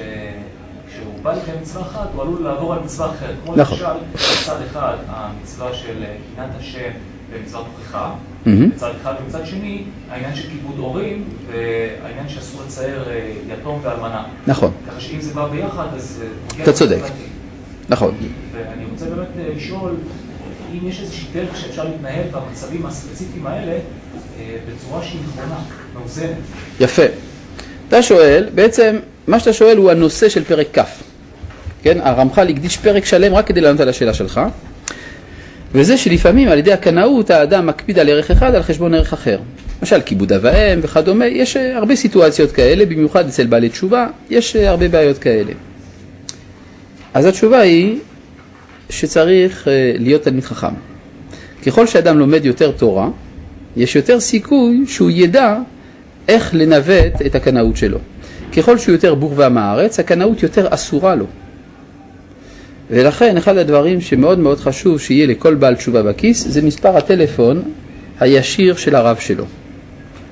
כשהוא בא לקיים מצווה אחת, הוא עלול לעבור על מצווה אחרת. כמו נכון. למשל, מצד אחד, המצווה של אה, קנאת השם ומצוות הוכחה. מצד אחד, ומצד שני, העניין של כיבוד הורים, והעניין שאסור לצייר אה, יתום ואלמנה. נכון, ככה שאם זה בא ביחד, אז... אה, אתה צודק. נכון. ואני רוצה באמת לשאול, אם יש איזושהי דרך שאפשר להתנהל במצבים הספציפיים האלה, בצורה שהיא נכונה, מאוזנת. יפה. אתה שואל, בעצם, מה שאתה שואל הוא הנושא של פרק כ'. כן, הרמח"ל הקדיש פרק שלם רק כדי לענות על השאלה שלך, וזה שלפעמים על ידי הקנאות האדם מקפיד על ערך אחד על חשבון ערך אחר. למשל כיבוד אב ואם וכדומה, יש אה, הרבה סיטואציות כאלה, במיוחד אצל בעלי תשובה, יש אה, הרבה בעיות כאלה. אז התשובה היא שצריך אה, להיות תלמיד חכם. ככל שאדם לומד יותר תורה, יש יותר סיכוי שהוא ידע איך לנווט את הקנאות שלו. ככל שהוא יותר בור ועם הארץ, הקנאות יותר אסורה לו. ולכן אחד הדברים שמאוד מאוד חשוב שיהיה לכל בעל תשובה בכיס זה מספר הטלפון הישיר של הרב שלו.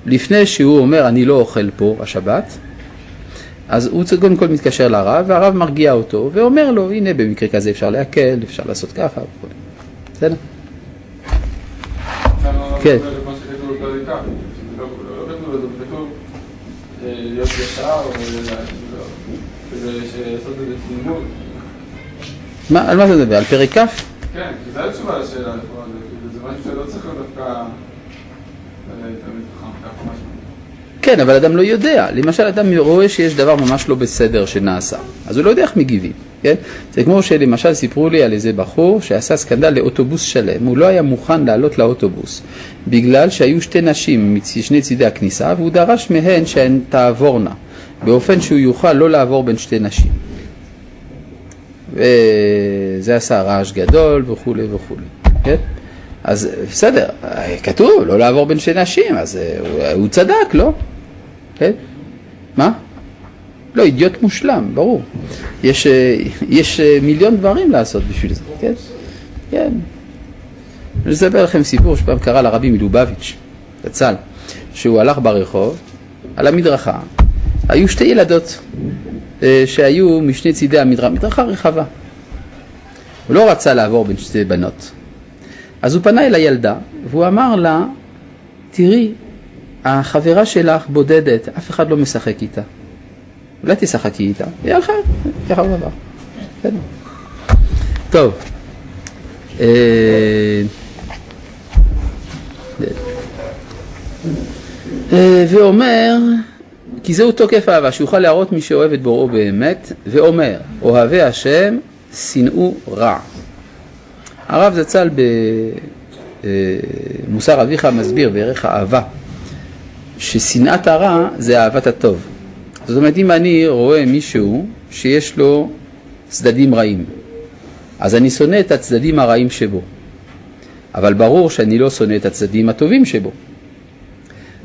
לפני שהוא אומר אני לא אוכל פה השבת, אז הוא קודם כל מתקשר לרב והרב מרגיע אותו ואומר לו הנה במקרה כזה אפשר להקל, אפשר לעשות ככה וכו'. בסדר? כן. אה. מה, על מה אתה מדבר? על פרק כ'? כן, כי זו התשובה לשאלה, זה משהו שלא צריך דווקא אה, תלמיד חכם, ככה משהו. כן, אבל אדם לא יודע. למשל, אדם רואה שיש דבר ממש לא בסדר שנעשה, אז הוא לא יודע איך מגיבים, כן? זה כמו שלמשל סיפרו לי על איזה בחור שעשה סקנדל לאוטובוס שלם, הוא לא היה מוכן לעלות לאוטובוס, בגלל שהיו שתי נשים משני צידי הכניסה, והוא דרש מהן שהן תעבורנה, באופן שהוא יוכל לא לעבור בין שתי נשים. וזה עשה רעש גדול וכולי וכולי, כן? אז בסדר, כתוב לא לעבור בין שתי נשים, אז אה, הוא, צדק, לא? כן? מה? לא, אידיוט מושלם, ברור. יש, אה, יש אה, מיליון דברים לעשות בשביל זה, כן? כן. אני אספר לכם סיפור שפעם קרה לרבי מלובביץ', זצ"ל, שהוא הלך ברחוב, על המדרכה, היו שתי ילדות אה, שהיו משני צידי המדרכה, מדרכה רחבה. הוא לא רצה לעבור בין שתי בנות. אז הוא פנה אל הילדה, והוא אמר לה, תראי, החברה שלך בודדת, אף אחד לא משחק איתה. אולי תשחקי איתה. היא הלכה, ככה עבר. בסדר. טוב. אה, אה, ואומר, כי זהו תוקף אהבה, שיוכל להראות מי שאוהב את בוראו באמת, ואומר, אוהבי השם, שנאו רע. הרב זצ"ל במוסר אביך מסביר בערך האהבה, ששנאת הרע זה אהבת הטוב. זאת אומרת, אם אני רואה מישהו שיש לו צדדים רעים, אז אני שונא את הצדדים הרעים שבו. אבל ברור שאני לא שונא את הצדדים הטובים שבו.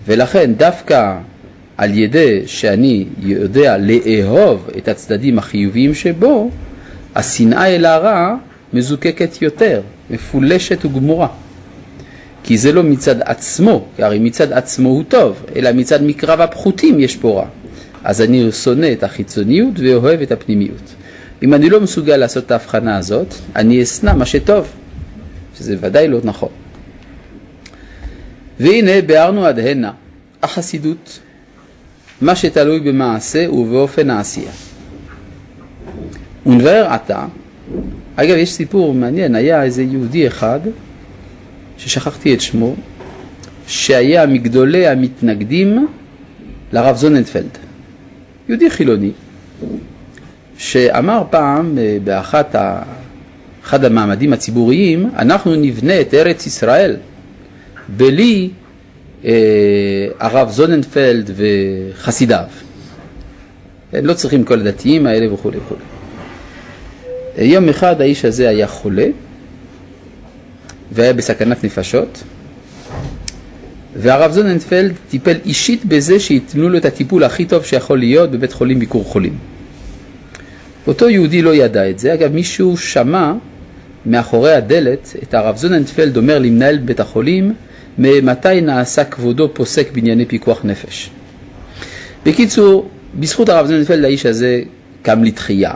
ולכן דווקא על ידי שאני יודע לאהוב את הצדדים החיוביים שבו, השנאה אל הרע מזוקקת יותר, מפולשת וגמורה. כי זה לא מצד עצמו, כי הרי מצד עצמו הוא טוב, אלא מצד מקרב הפחותים יש פה רע. אז אני שונא את החיצוניות ואוהב את הפנימיות. אם אני לא מסוגל לעשות את ההבחנה הזאת, אני אשנא מה שטוב, שזה ודאי לא נכון. והנה ביארנו עד הנה, החסידות, מה שתלוי במעשה ובאופן העשייה. ונבהר עתה, אגב יש סיפור מעניין, היה איזה יהודי אחד, ששכחתי את שמו, שהיה מגדולי המתנגדים לרב זוננפלד, יהודי חילוני, שאמר פעם אה, באחת ה... אחד המעמדים הציבוריים, אנחנו נבנה את ארץ ישראל בלי אה, הרב זוננפלד וחסידיו. הם לא צריכים כל הדתיים האלה וכולי וכולי. יום אחד האיש הזה היה חולה והיה בסכנת נפשות והרב זוננפלד טיפל אישית בזה שייתנו לו את הטיפול הכי טוב שיכול להיות בבית חולים ביקור חולים. אותו יהודי לא ידע את זה, אגב מישהו שמע מאחורי הדלת את הרב זוננפלד אומר למנהל בית החולים ממתי נעשה כבודו פוסק בענייני פיקוח נפש. בקיצור, בזכות הרב זוננפלד האיש הזה קם לתחייה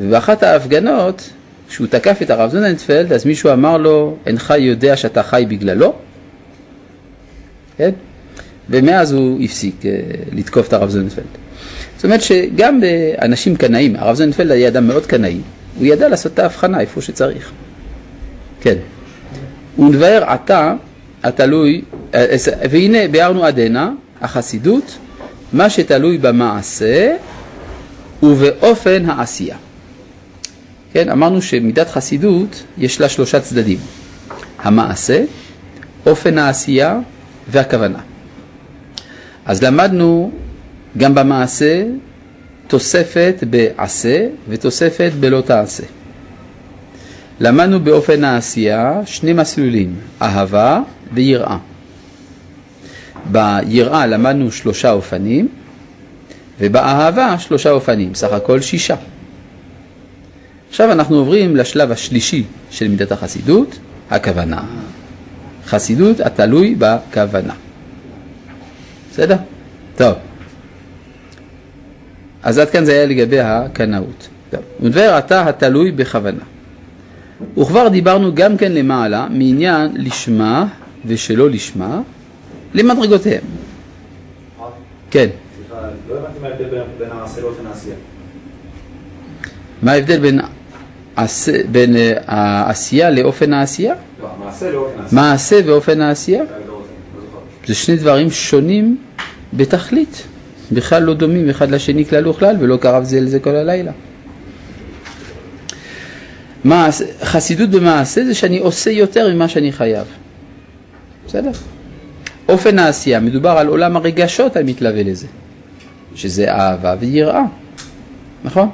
ובאחת ההפגנות, כשהוא תקף את הרב זוננפלד, אז מישהו אמר לו, אינך יודע שאתה חי בגללו? כן? ומאז הוא הפסיק אה, לתקוף את הרב זוננפלד. זאת אומרת שגם באנשים קנאים, הרב זוננפלד היה אדם מאוד קנאי, הוא ידע לעשות את ההבחנה איפה שצריך. כן. ונבהר עתה התלוי, אה, אה, והנה ביארנו עד הנה, החסידות, מה שתלוי במעשה ובאופן העשייה. כן, אמרנו שמידת חסידות יש לה שלושה צדדים, המעשה, אופן העשייה והכוונה. אז למדנו גם במעשה תוספת בעשה ותוספת בלא תעשה. למדנו באופן העשייה שני מסלולים, אהבה ויראה. ביראה למדנו שלושה אופנים, ובאהבה שלושה אופנים, סך הכל שישה. עכשיו אנחנו עוברים לשלב השלישי של מידת החסידות, הכוונה. חסידות התלוי בכוונה. בסדר? טוב. אז עד כאן זה היה לגבי הקנאות. ודבר אתה התלוי בכוונה. וכבר דיברנו גם כן למעלה מעניין לשמה ושלא לשמה למדרגותיהם. כן. סליחה, לא הבנתי מה ההבדל בין- בין העשה לאופן העשייה. מה ההבדל בין. בין אה, העשייה לאופן העשייה? לא, המעשה לאופן העשייה. מעשה ואופן העשייה לא. זה שני דברים שונים בתכלית. בכלל לא דומים אחד לשני כלל וכלל ולא קרב זה לזה כל הלילה. מעש... חסידות במעשה זה שאני עושה יותר ממה שאני חייב. בסדר? אופן העשייה, מדובר על עולם הרגשות המתלווה לזה, שזה אהבה ויראה, נכון?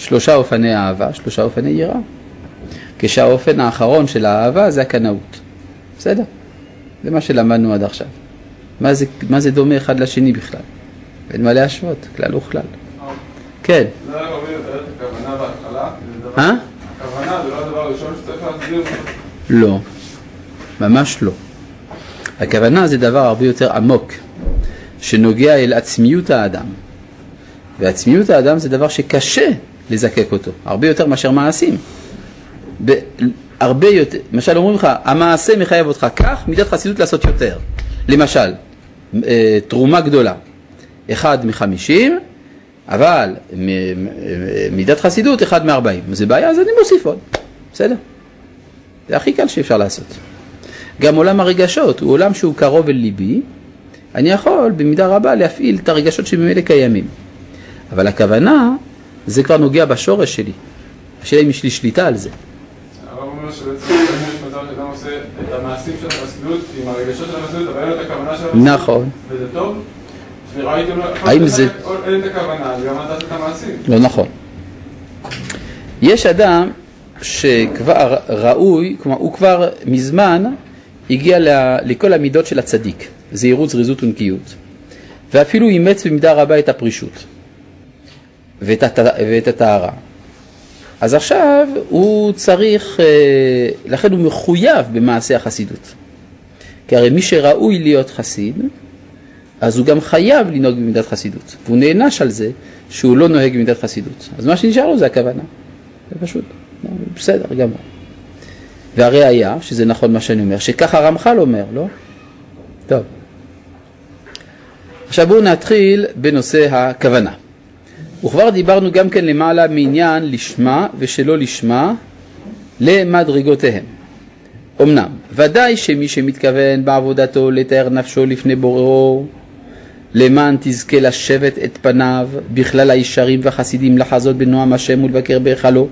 שלושה אופני אהבה, שלושה אופני יראה. כשהאופן האחרון של האהבה זה הקנאות. בסדר? זה מה שלמדנו עד עכשיו. מה זה, מה זה דומה אחד לשני בכלל? אין מה להשוות, כלל וכלל. כן, זה רק אומר את הכוונה בהתחלה. דבר- אה? הכוונה זה לא הדבר הראשון שצריך להסביר. לא, ממש לא. הכוונה זה דבר הרבה יותר עמוק, שנוגע אל עצמיות האדם. ועצמיות האדם זה דבר שקשה לזקק אותו, הרבה יותר מאשר מעשים. הרבה יותר, למשל אומרים לך, המעשה מחייב אותך כך, מידת חסידות לעשות יותר. למשל, אה, תרומה גדולה, אחד מחמישים, אבל מידת חסידות אחד מארבעים. זה בעיה, אז אני מוסיף עוד, בסדר? זה הכי קל שאפשר לעשות. גם עולם הרגשות הוא עולם שהוא קרוב אל ליבי, אני יכול במידה רבה להפעיל את הרגשות שממילא קיימים. אבל הכוונה, זה כבר נוגע בשורש שלי. השאלה אם יש לי שליטה על זה. הרב אומר שבעצם יש מצב שאדם עושה את המעשים של החסידות עם הרגשות של החסידות, אבל אין לו את הכוונה של החסידות. נכון. וזה טוב? האם זה- אין את הכוונה, גם אל תעשה את המעשים. לא נכון. יש אדם שכבר ראוי, כלומר הוא כבר מזמן הגיע לכל המידות של הצדיק, זהירות, זריזות ונקיות, ואפילו אימץ במידה רבה את הפרישות ואת, הט... ואת הטהרה. אז עכשיו הוא צריך, אה, לכן הוא מחויב במעשה החסידות. כי הרי מי שראוי להיות חסיד, אז הוא גם חייב לנהוג במידת חסידות, והוא נענש על זה שהוא לא נוהג במידת חסידות. אז מה שנשאר לו זה הכוונה, זה פשוט, בסדר גמור. והראיה, שזה נכון מה שאני אומר, שככה הרמח"ל אומר, לא? טוב. עכשיו בואו נתחיל בנושא הכוונה. וכבר דיברנו גם כן למעלה מעניין לשמה ושלא לשמה למדרגותיהם. אמנם, ודאי שמי שמתכוון בעבודתו לתאר נפשו לפני בוראו, למען תזכה לשבת את פניו בכלל הישרים והחסידים לחזות בנועם השם ולבקר בהיכלו,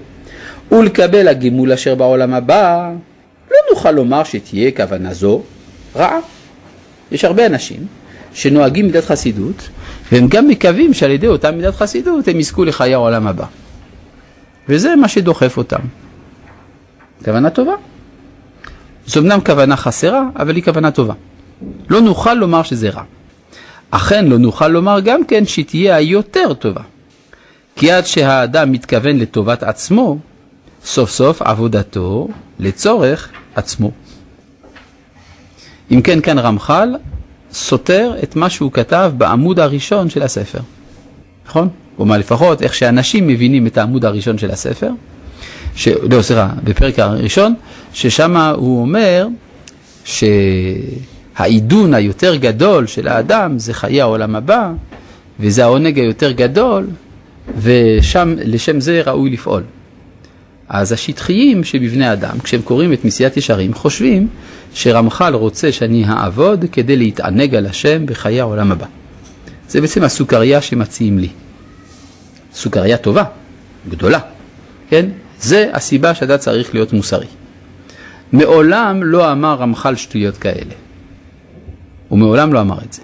ולקבל הגימול אשר בעולם הבא, לא נוכל לומר שתהיה כוונה זו רעה. יש הרבה אנשים שנוהגים מידת חסידות, והם גם מקווים שעל ידי אותה מידת חסידות הם יזכו לחיי העולם הבא. וזה מה שדוחף אותם. כוונה טובה. זו אמנם כוונה חסרה, אבל היא כוונה טובה. לא נוכל לומר שזה רע. אכן לא נוכל לומר גם כן שתהיה היותר טובה. כי עד שהאדם מתכוון לטובת עצמו, סוף סוף עבודתו לצורך עצמו. אם כן, כאן רמח"ל סותר את מה שהוא כתב בעמוד הראשון של הספר. נכון? כלומר, לפחות איך שאנשים מבינים את העמוד הראשון של הספר, ש... לא, סליחה, בפרק הראשון, ששם הוא אומר שהעידון היותר גדול של האדם זה חיי העולם הבא, וזה העונג היותר גדול, ושם, לשם זה ראוי לפעול. אז השטחיים שבבני אדם, כשהם קוראים את מסיעת ישרים, חושבים שרמח"ל רוצה שאני אעבוד כדי להתענג על השם בחיי העולם הבא. זה בעצם הסוכריה שמציעים לי. סוכריה טובה, גדולה, כן? זה הסיבה שאתה צריך להיות מוסרי. מעולם לא אמר רמח"ל שטויות כאלה. הוא מעולם לא אמר את זה.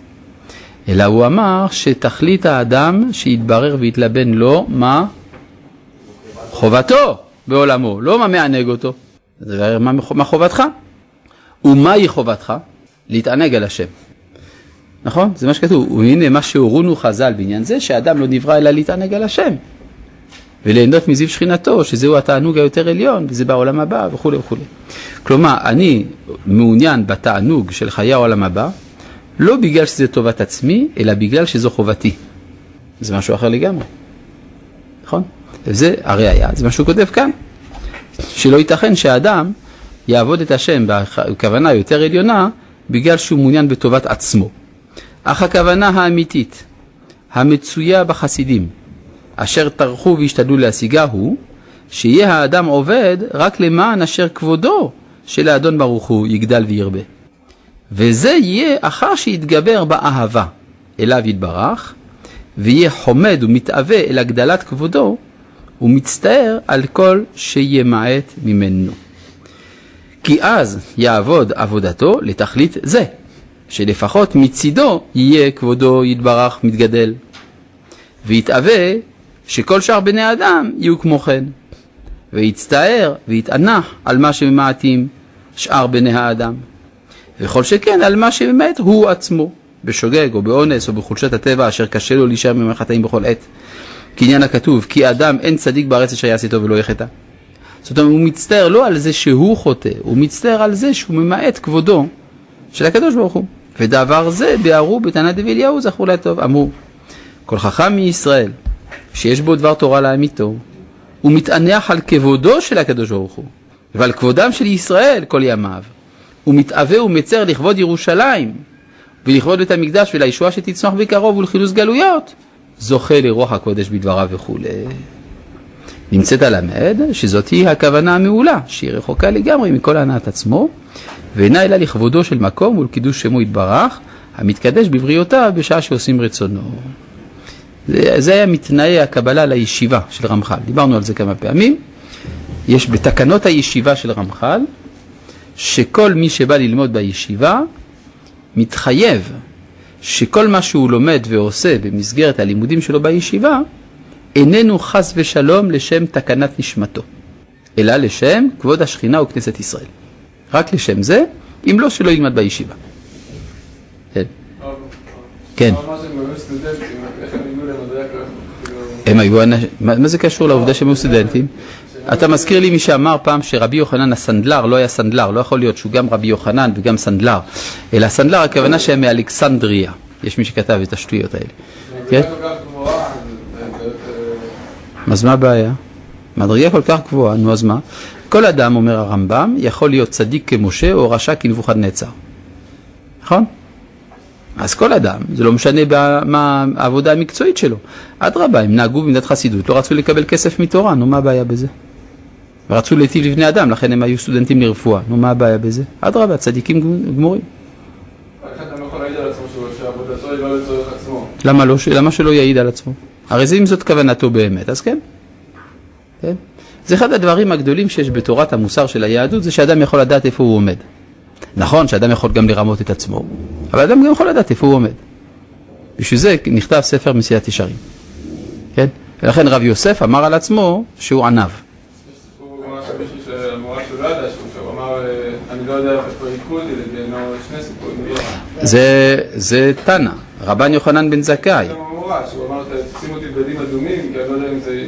אלא הוא אמר שתכלית האדם שיתברר ויתלבן לו מה? חובתו בעולמו, לא מה מענג אותו. זה מה, מה חובתך? ומהי חובתך? להתענג על השם. נכון? זה מה שכתוב. והנה מה שהורונו חז"ל בעניין זה, שהאדם לא נברא אלא להתענג על השם. וליהנות מזיו שכינתו, שזהו התענוג היותר עליון, וזה בעולם הבא וכולי וכולי. כלומר, אני מעוניין בתענוג של חיי העולם הבא, לא בגלל שזה טובת עצמי, אלא בגלל שזו חובתי. זה משהו אחר לגמרי, נכון? וזה הראייה, זה מה שהוא כותב כאן, שלא ייתכן שהאדם יעבוד את השם בכוונה יותר עליונה, בגלל שהוא מעוניין בטובת עצמו. אך הכוונה האמיתית, המצויה בחסידים, אשר טרחו והשתדלו להשיגה הוא, שיהיה האדם עובד רק למען אשר כבודו של האדון ברוך הוא יגדל וירבה. וזה יהיה אחר שיתגבר באהבה אליו יתברך, ויהיה חומד ומתאווה אל הגדלת כבודו, ומצטער על כל שימעט ממנו. כי אז יעבוד עבודתו לתכלית זה, שלפחות מצידו יהיה כבודו יתברך מתגדל. ויתאווה שכל שאר בני אדם יהיו כמו כן. ויצטער ויתענח על מה שממעטים שאר בני האדם. וכל שכן על מה שממעט הוא עצמו, בשוגג או באונס או בחולשת הטבע אשר קשה לו להישאר ממך חטאים בכל עת. כעניין הכתוב, כי אדם אין צדיק בארץ אשר יעשה טוב ולא יחטא. זאת אומרת, הוא מצטער לא על זה שהוא חוטא, הוא מצטער על זה שהוא ממעט כבודו של הקדוש ברוך הוא. ודבר זה ביארו בתנא דבי אליהו זכור לטוב, אמרו, כל חכם מישראל שיש בו דבר תורה לאמיתו, הוא מתענח על כבודו של הקדוש ברוך הוא, ועל כבודם של ישראל כל ימיו. הוא מתאווה ומצר לכבוד ירושלים, ולכבוד בית המקדש ולישועה שתצמח בקרוב ולחילוץ גלויות, זוכה לרוח הקודש בדבריו וכולי. נמצאת הלמד שזאת היא הכוונה המעולה, שהיא רחוקה לגמרי מכל הנעת עצמו, ואינה אלא לכבודו של מקום ולקידוש שמו יתברך, המתקדש בבריאותיו בשעה שעושים רצונו. זה, זה היה מתנאי הקבלה לישיבה של רמח"ל, דיברנו על זה כמה פעמים. יש בתקנות הישיבה של רמח"ל, שכל מי שבא ללמוד בישיבה מתחייב שכל מה שהוא לומד ועושה במסגרת הלימודים שלו בישיבה, איננו חס ושלום לשם תקנת נשמתו, אלא לשם כבוד השכינה וכנסת ישראל. רק לשם זה, אם לא שלא ילמד בישיבה. כן. כן. הם היו אנשים, מה זה קשור לעובדה שהם היו סטודנטים? אתה מזכיר לי מי שאמר פעם שרבי יוחנן הסנדלר לא היה סנדלר, לא יכול להיות שהוא גם רבי יוחנן וגם סנדלר, אלא סנדלר הכוונה שהם מאלכסנדריה, יש מי שכתב את השטויות האלה. כן? אז מה הבעיה? מדרגה כל כך גבוהה, נו אז מה? כל אדם, אומר הרמב"ם, יכול להיות צדיק כמשה או רשע כנבוכדנצר. נכון? אז כל אדם, זה לא משנה מה העבודה המקצועית שלו. אדרבה, הם נהגו במדינת חסידות, לא רצו לקבל כסף מתורה, נו מה הבעיה בזה? ורצו להיטיב לבני אדם, לכן הם היו סטודנטים לרפואה, נו מה הבעיה בזה? אדרבה, צדיקים גמורים. למה לא? למה שלא יעיד על עצמו? הרי זה אם זאת כוונתו באמת, אז כן. כן? זה אחד הדברים הגדולים שיש בתורת המוסר של היהדות, זה שאדם יכול לדעת איפה הוא עומד. נכון שאדם יכול גם לרמות את עצמו, אבל אדם גם יכול לדעת איפה הוא עומד. בשביל זה נכתב ספר מסיעת ישרים. כן? ולכן רב יוסף אמר על עצמו שהוא ענב. זה תנא, רבן יוחנן בן זכאי. הוא אמר, שימו אותי בגדים אדומים, כי אני לא יודע אם זה...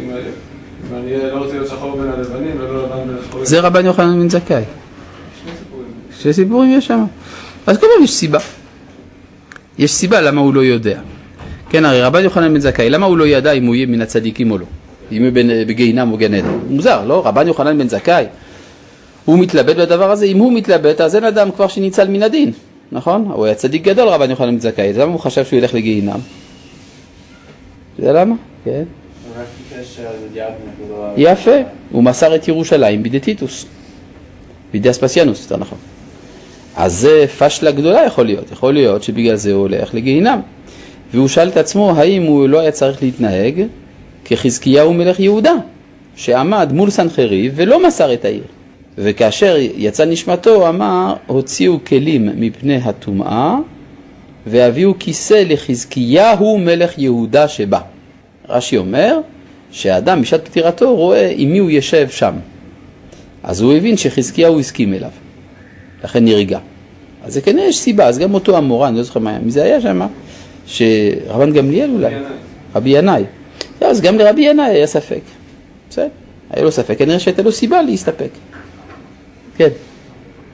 אם אני לא רוצה להיות שחור בין הלבנים ולא לבן בין השחורים. זה רבן יוחנן בן זכאי. שני סיפורים יש שם. אז פעם יש סיבה. יש סיבה למה הוא לא יודע. כן, הרי רבן יוחנן בן זכאי, למה הוא לא ידע אם הוא יהיה מן הצדיקים או לא? הוא בגיהינם או גן עדן? מוזר, לא? רבן יוחנן בן זכאי, הוא מתלבט בדבר הזה, אם הוא מתלבט אז אין אדם כבר שניצל מן הדין, נכון? הוא היה צדיק גדול רבן יוחנן בן זכאי, למה הוא חשב שהוא ילך לגיהינם? אתה יודע למה? כן. יפה, הוא מסר את ירושלים בידי טיטוס, בידי אספסיאנוס, יותר נכון. אז זה פשלה גדולה יכול להיות, יכול להיות שבגלל זה הוא הולך לגיהינם. והוא שאל את עצמו האם הוא לא היה צריך להתנהג כחזקיהו מלך יהודה, שעמד מול סנחריב ולא מסר את העיר. וכאשר יצא נשמתו אמר הוציאו כלים מפני הטומאה והביאו כיסא לחזקיהו מלך יהודה שבא. רש"י אומר שהאדם בשעת פטירתו רואה עם מי הוא ישב שם. אז הוא הבין שחזקיהו הסכים אליו, לכן נרגע. אז זה כנראה יש סיבה, אז גם אותו המורה, אני לא זוכר מי זה היה שם, שרבן גמליאל אולי, רבי ינאי. אז גם לרבי ינאי היה ספק. בסדר, היה לו ספק, כנראה שהייתה לו סיבה להסתפק. כן.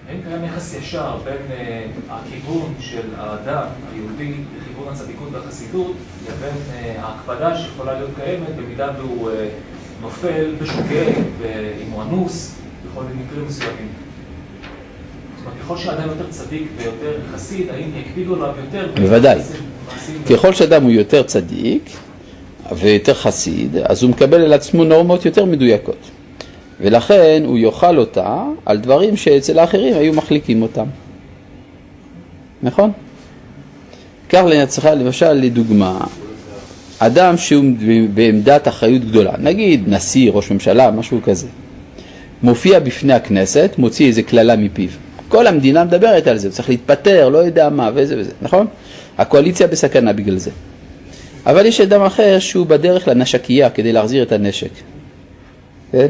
האם קיים יחס ישר בין אה, הכיוון של האדם היהודי לכיוון הצדיקות והחסידות לבין אה, ההקפדה שיכולה להיות קיימת במידה והוא אה, נופל בשוגג, אם הוא אנוס, בכל מיני מקרים מסוימים. זאת אומרת, ככל שאדם יותר צדיק ויותר חסיד, האם יקפידו עליו יותר? בוודאי. ככל שאדם הוא יותר צדיק ויותר חסיד, אז הוא מקבל על עצמו נורמות יותר מדויקות. ולכן הוא יאכל אותה על דברים שאצל האחרים היו מחליקים אותם. נכון? קח לעצמך למשל לדוגמה, אדם שהוא בעמדת אחריות גדולה, נגיד נשיא, ראש ממשלה, משהו כזה, מופיע בפני הכנסת, מוציא איזה קללה מפיו. כל המדינה מדברת על זה, צריך להתפטר, לא יודע מה, וזה וזה, נכון? הקואליציה בסכנה בגלל זה. אבל יש אדם אחר שהוא בדרך לנשקייה כדי להחזיר את הנשק. כן?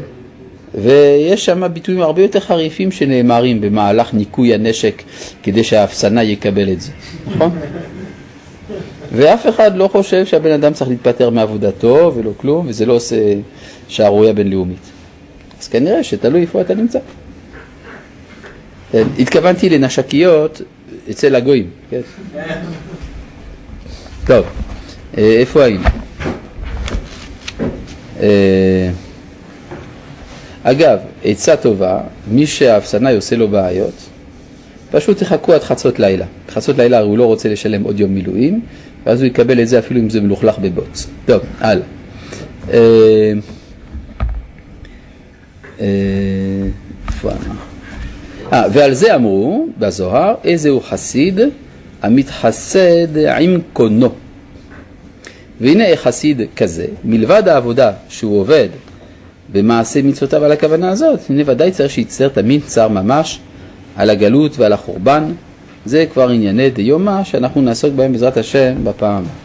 ויש שם ביטויים הרבה יותר חריפים שנאמרים במהלך ניקוי הנשק כדי שהאפסנה יקבל את זה, נכון? ואף אחד לא חושב שהבן אדם צריך להתפטר מעבודתו ולא כלום, וזה לא עושה שערורייה בינלאומית. אז כנראה שתלוי איפה אתה נמצא. כן, התכוונתי לנשקיות אצל הגויים, כן? טוב, איפה היינו? אה, אגב, עצה טובה, מי שהאפסנאי עושה לו בעיות, פשוט תחכו עד חצות לילה. חצות לילה הוא לא רוצה לשלם עוד יום מילואים, ואז הוא יקבל את זה אפילו אם זה מלוכלך בבוץ. טוב, הלאה. אה, אה? אה, ועל זה אמרו בזוהר, איזהו חסיד המתחסד עם קונו. והנה חסיד כזה, מלבד העבודה שהוא עובד במעשה מצוותיו על הכוונה הזאת, הנה ודאי צריך שיצטער תמיד צער ממש על הגלות ועל החורבן. זה כבר ענייני דיומא שאנחנו נעסוק בהם בעזרת השם בפעם הבאה.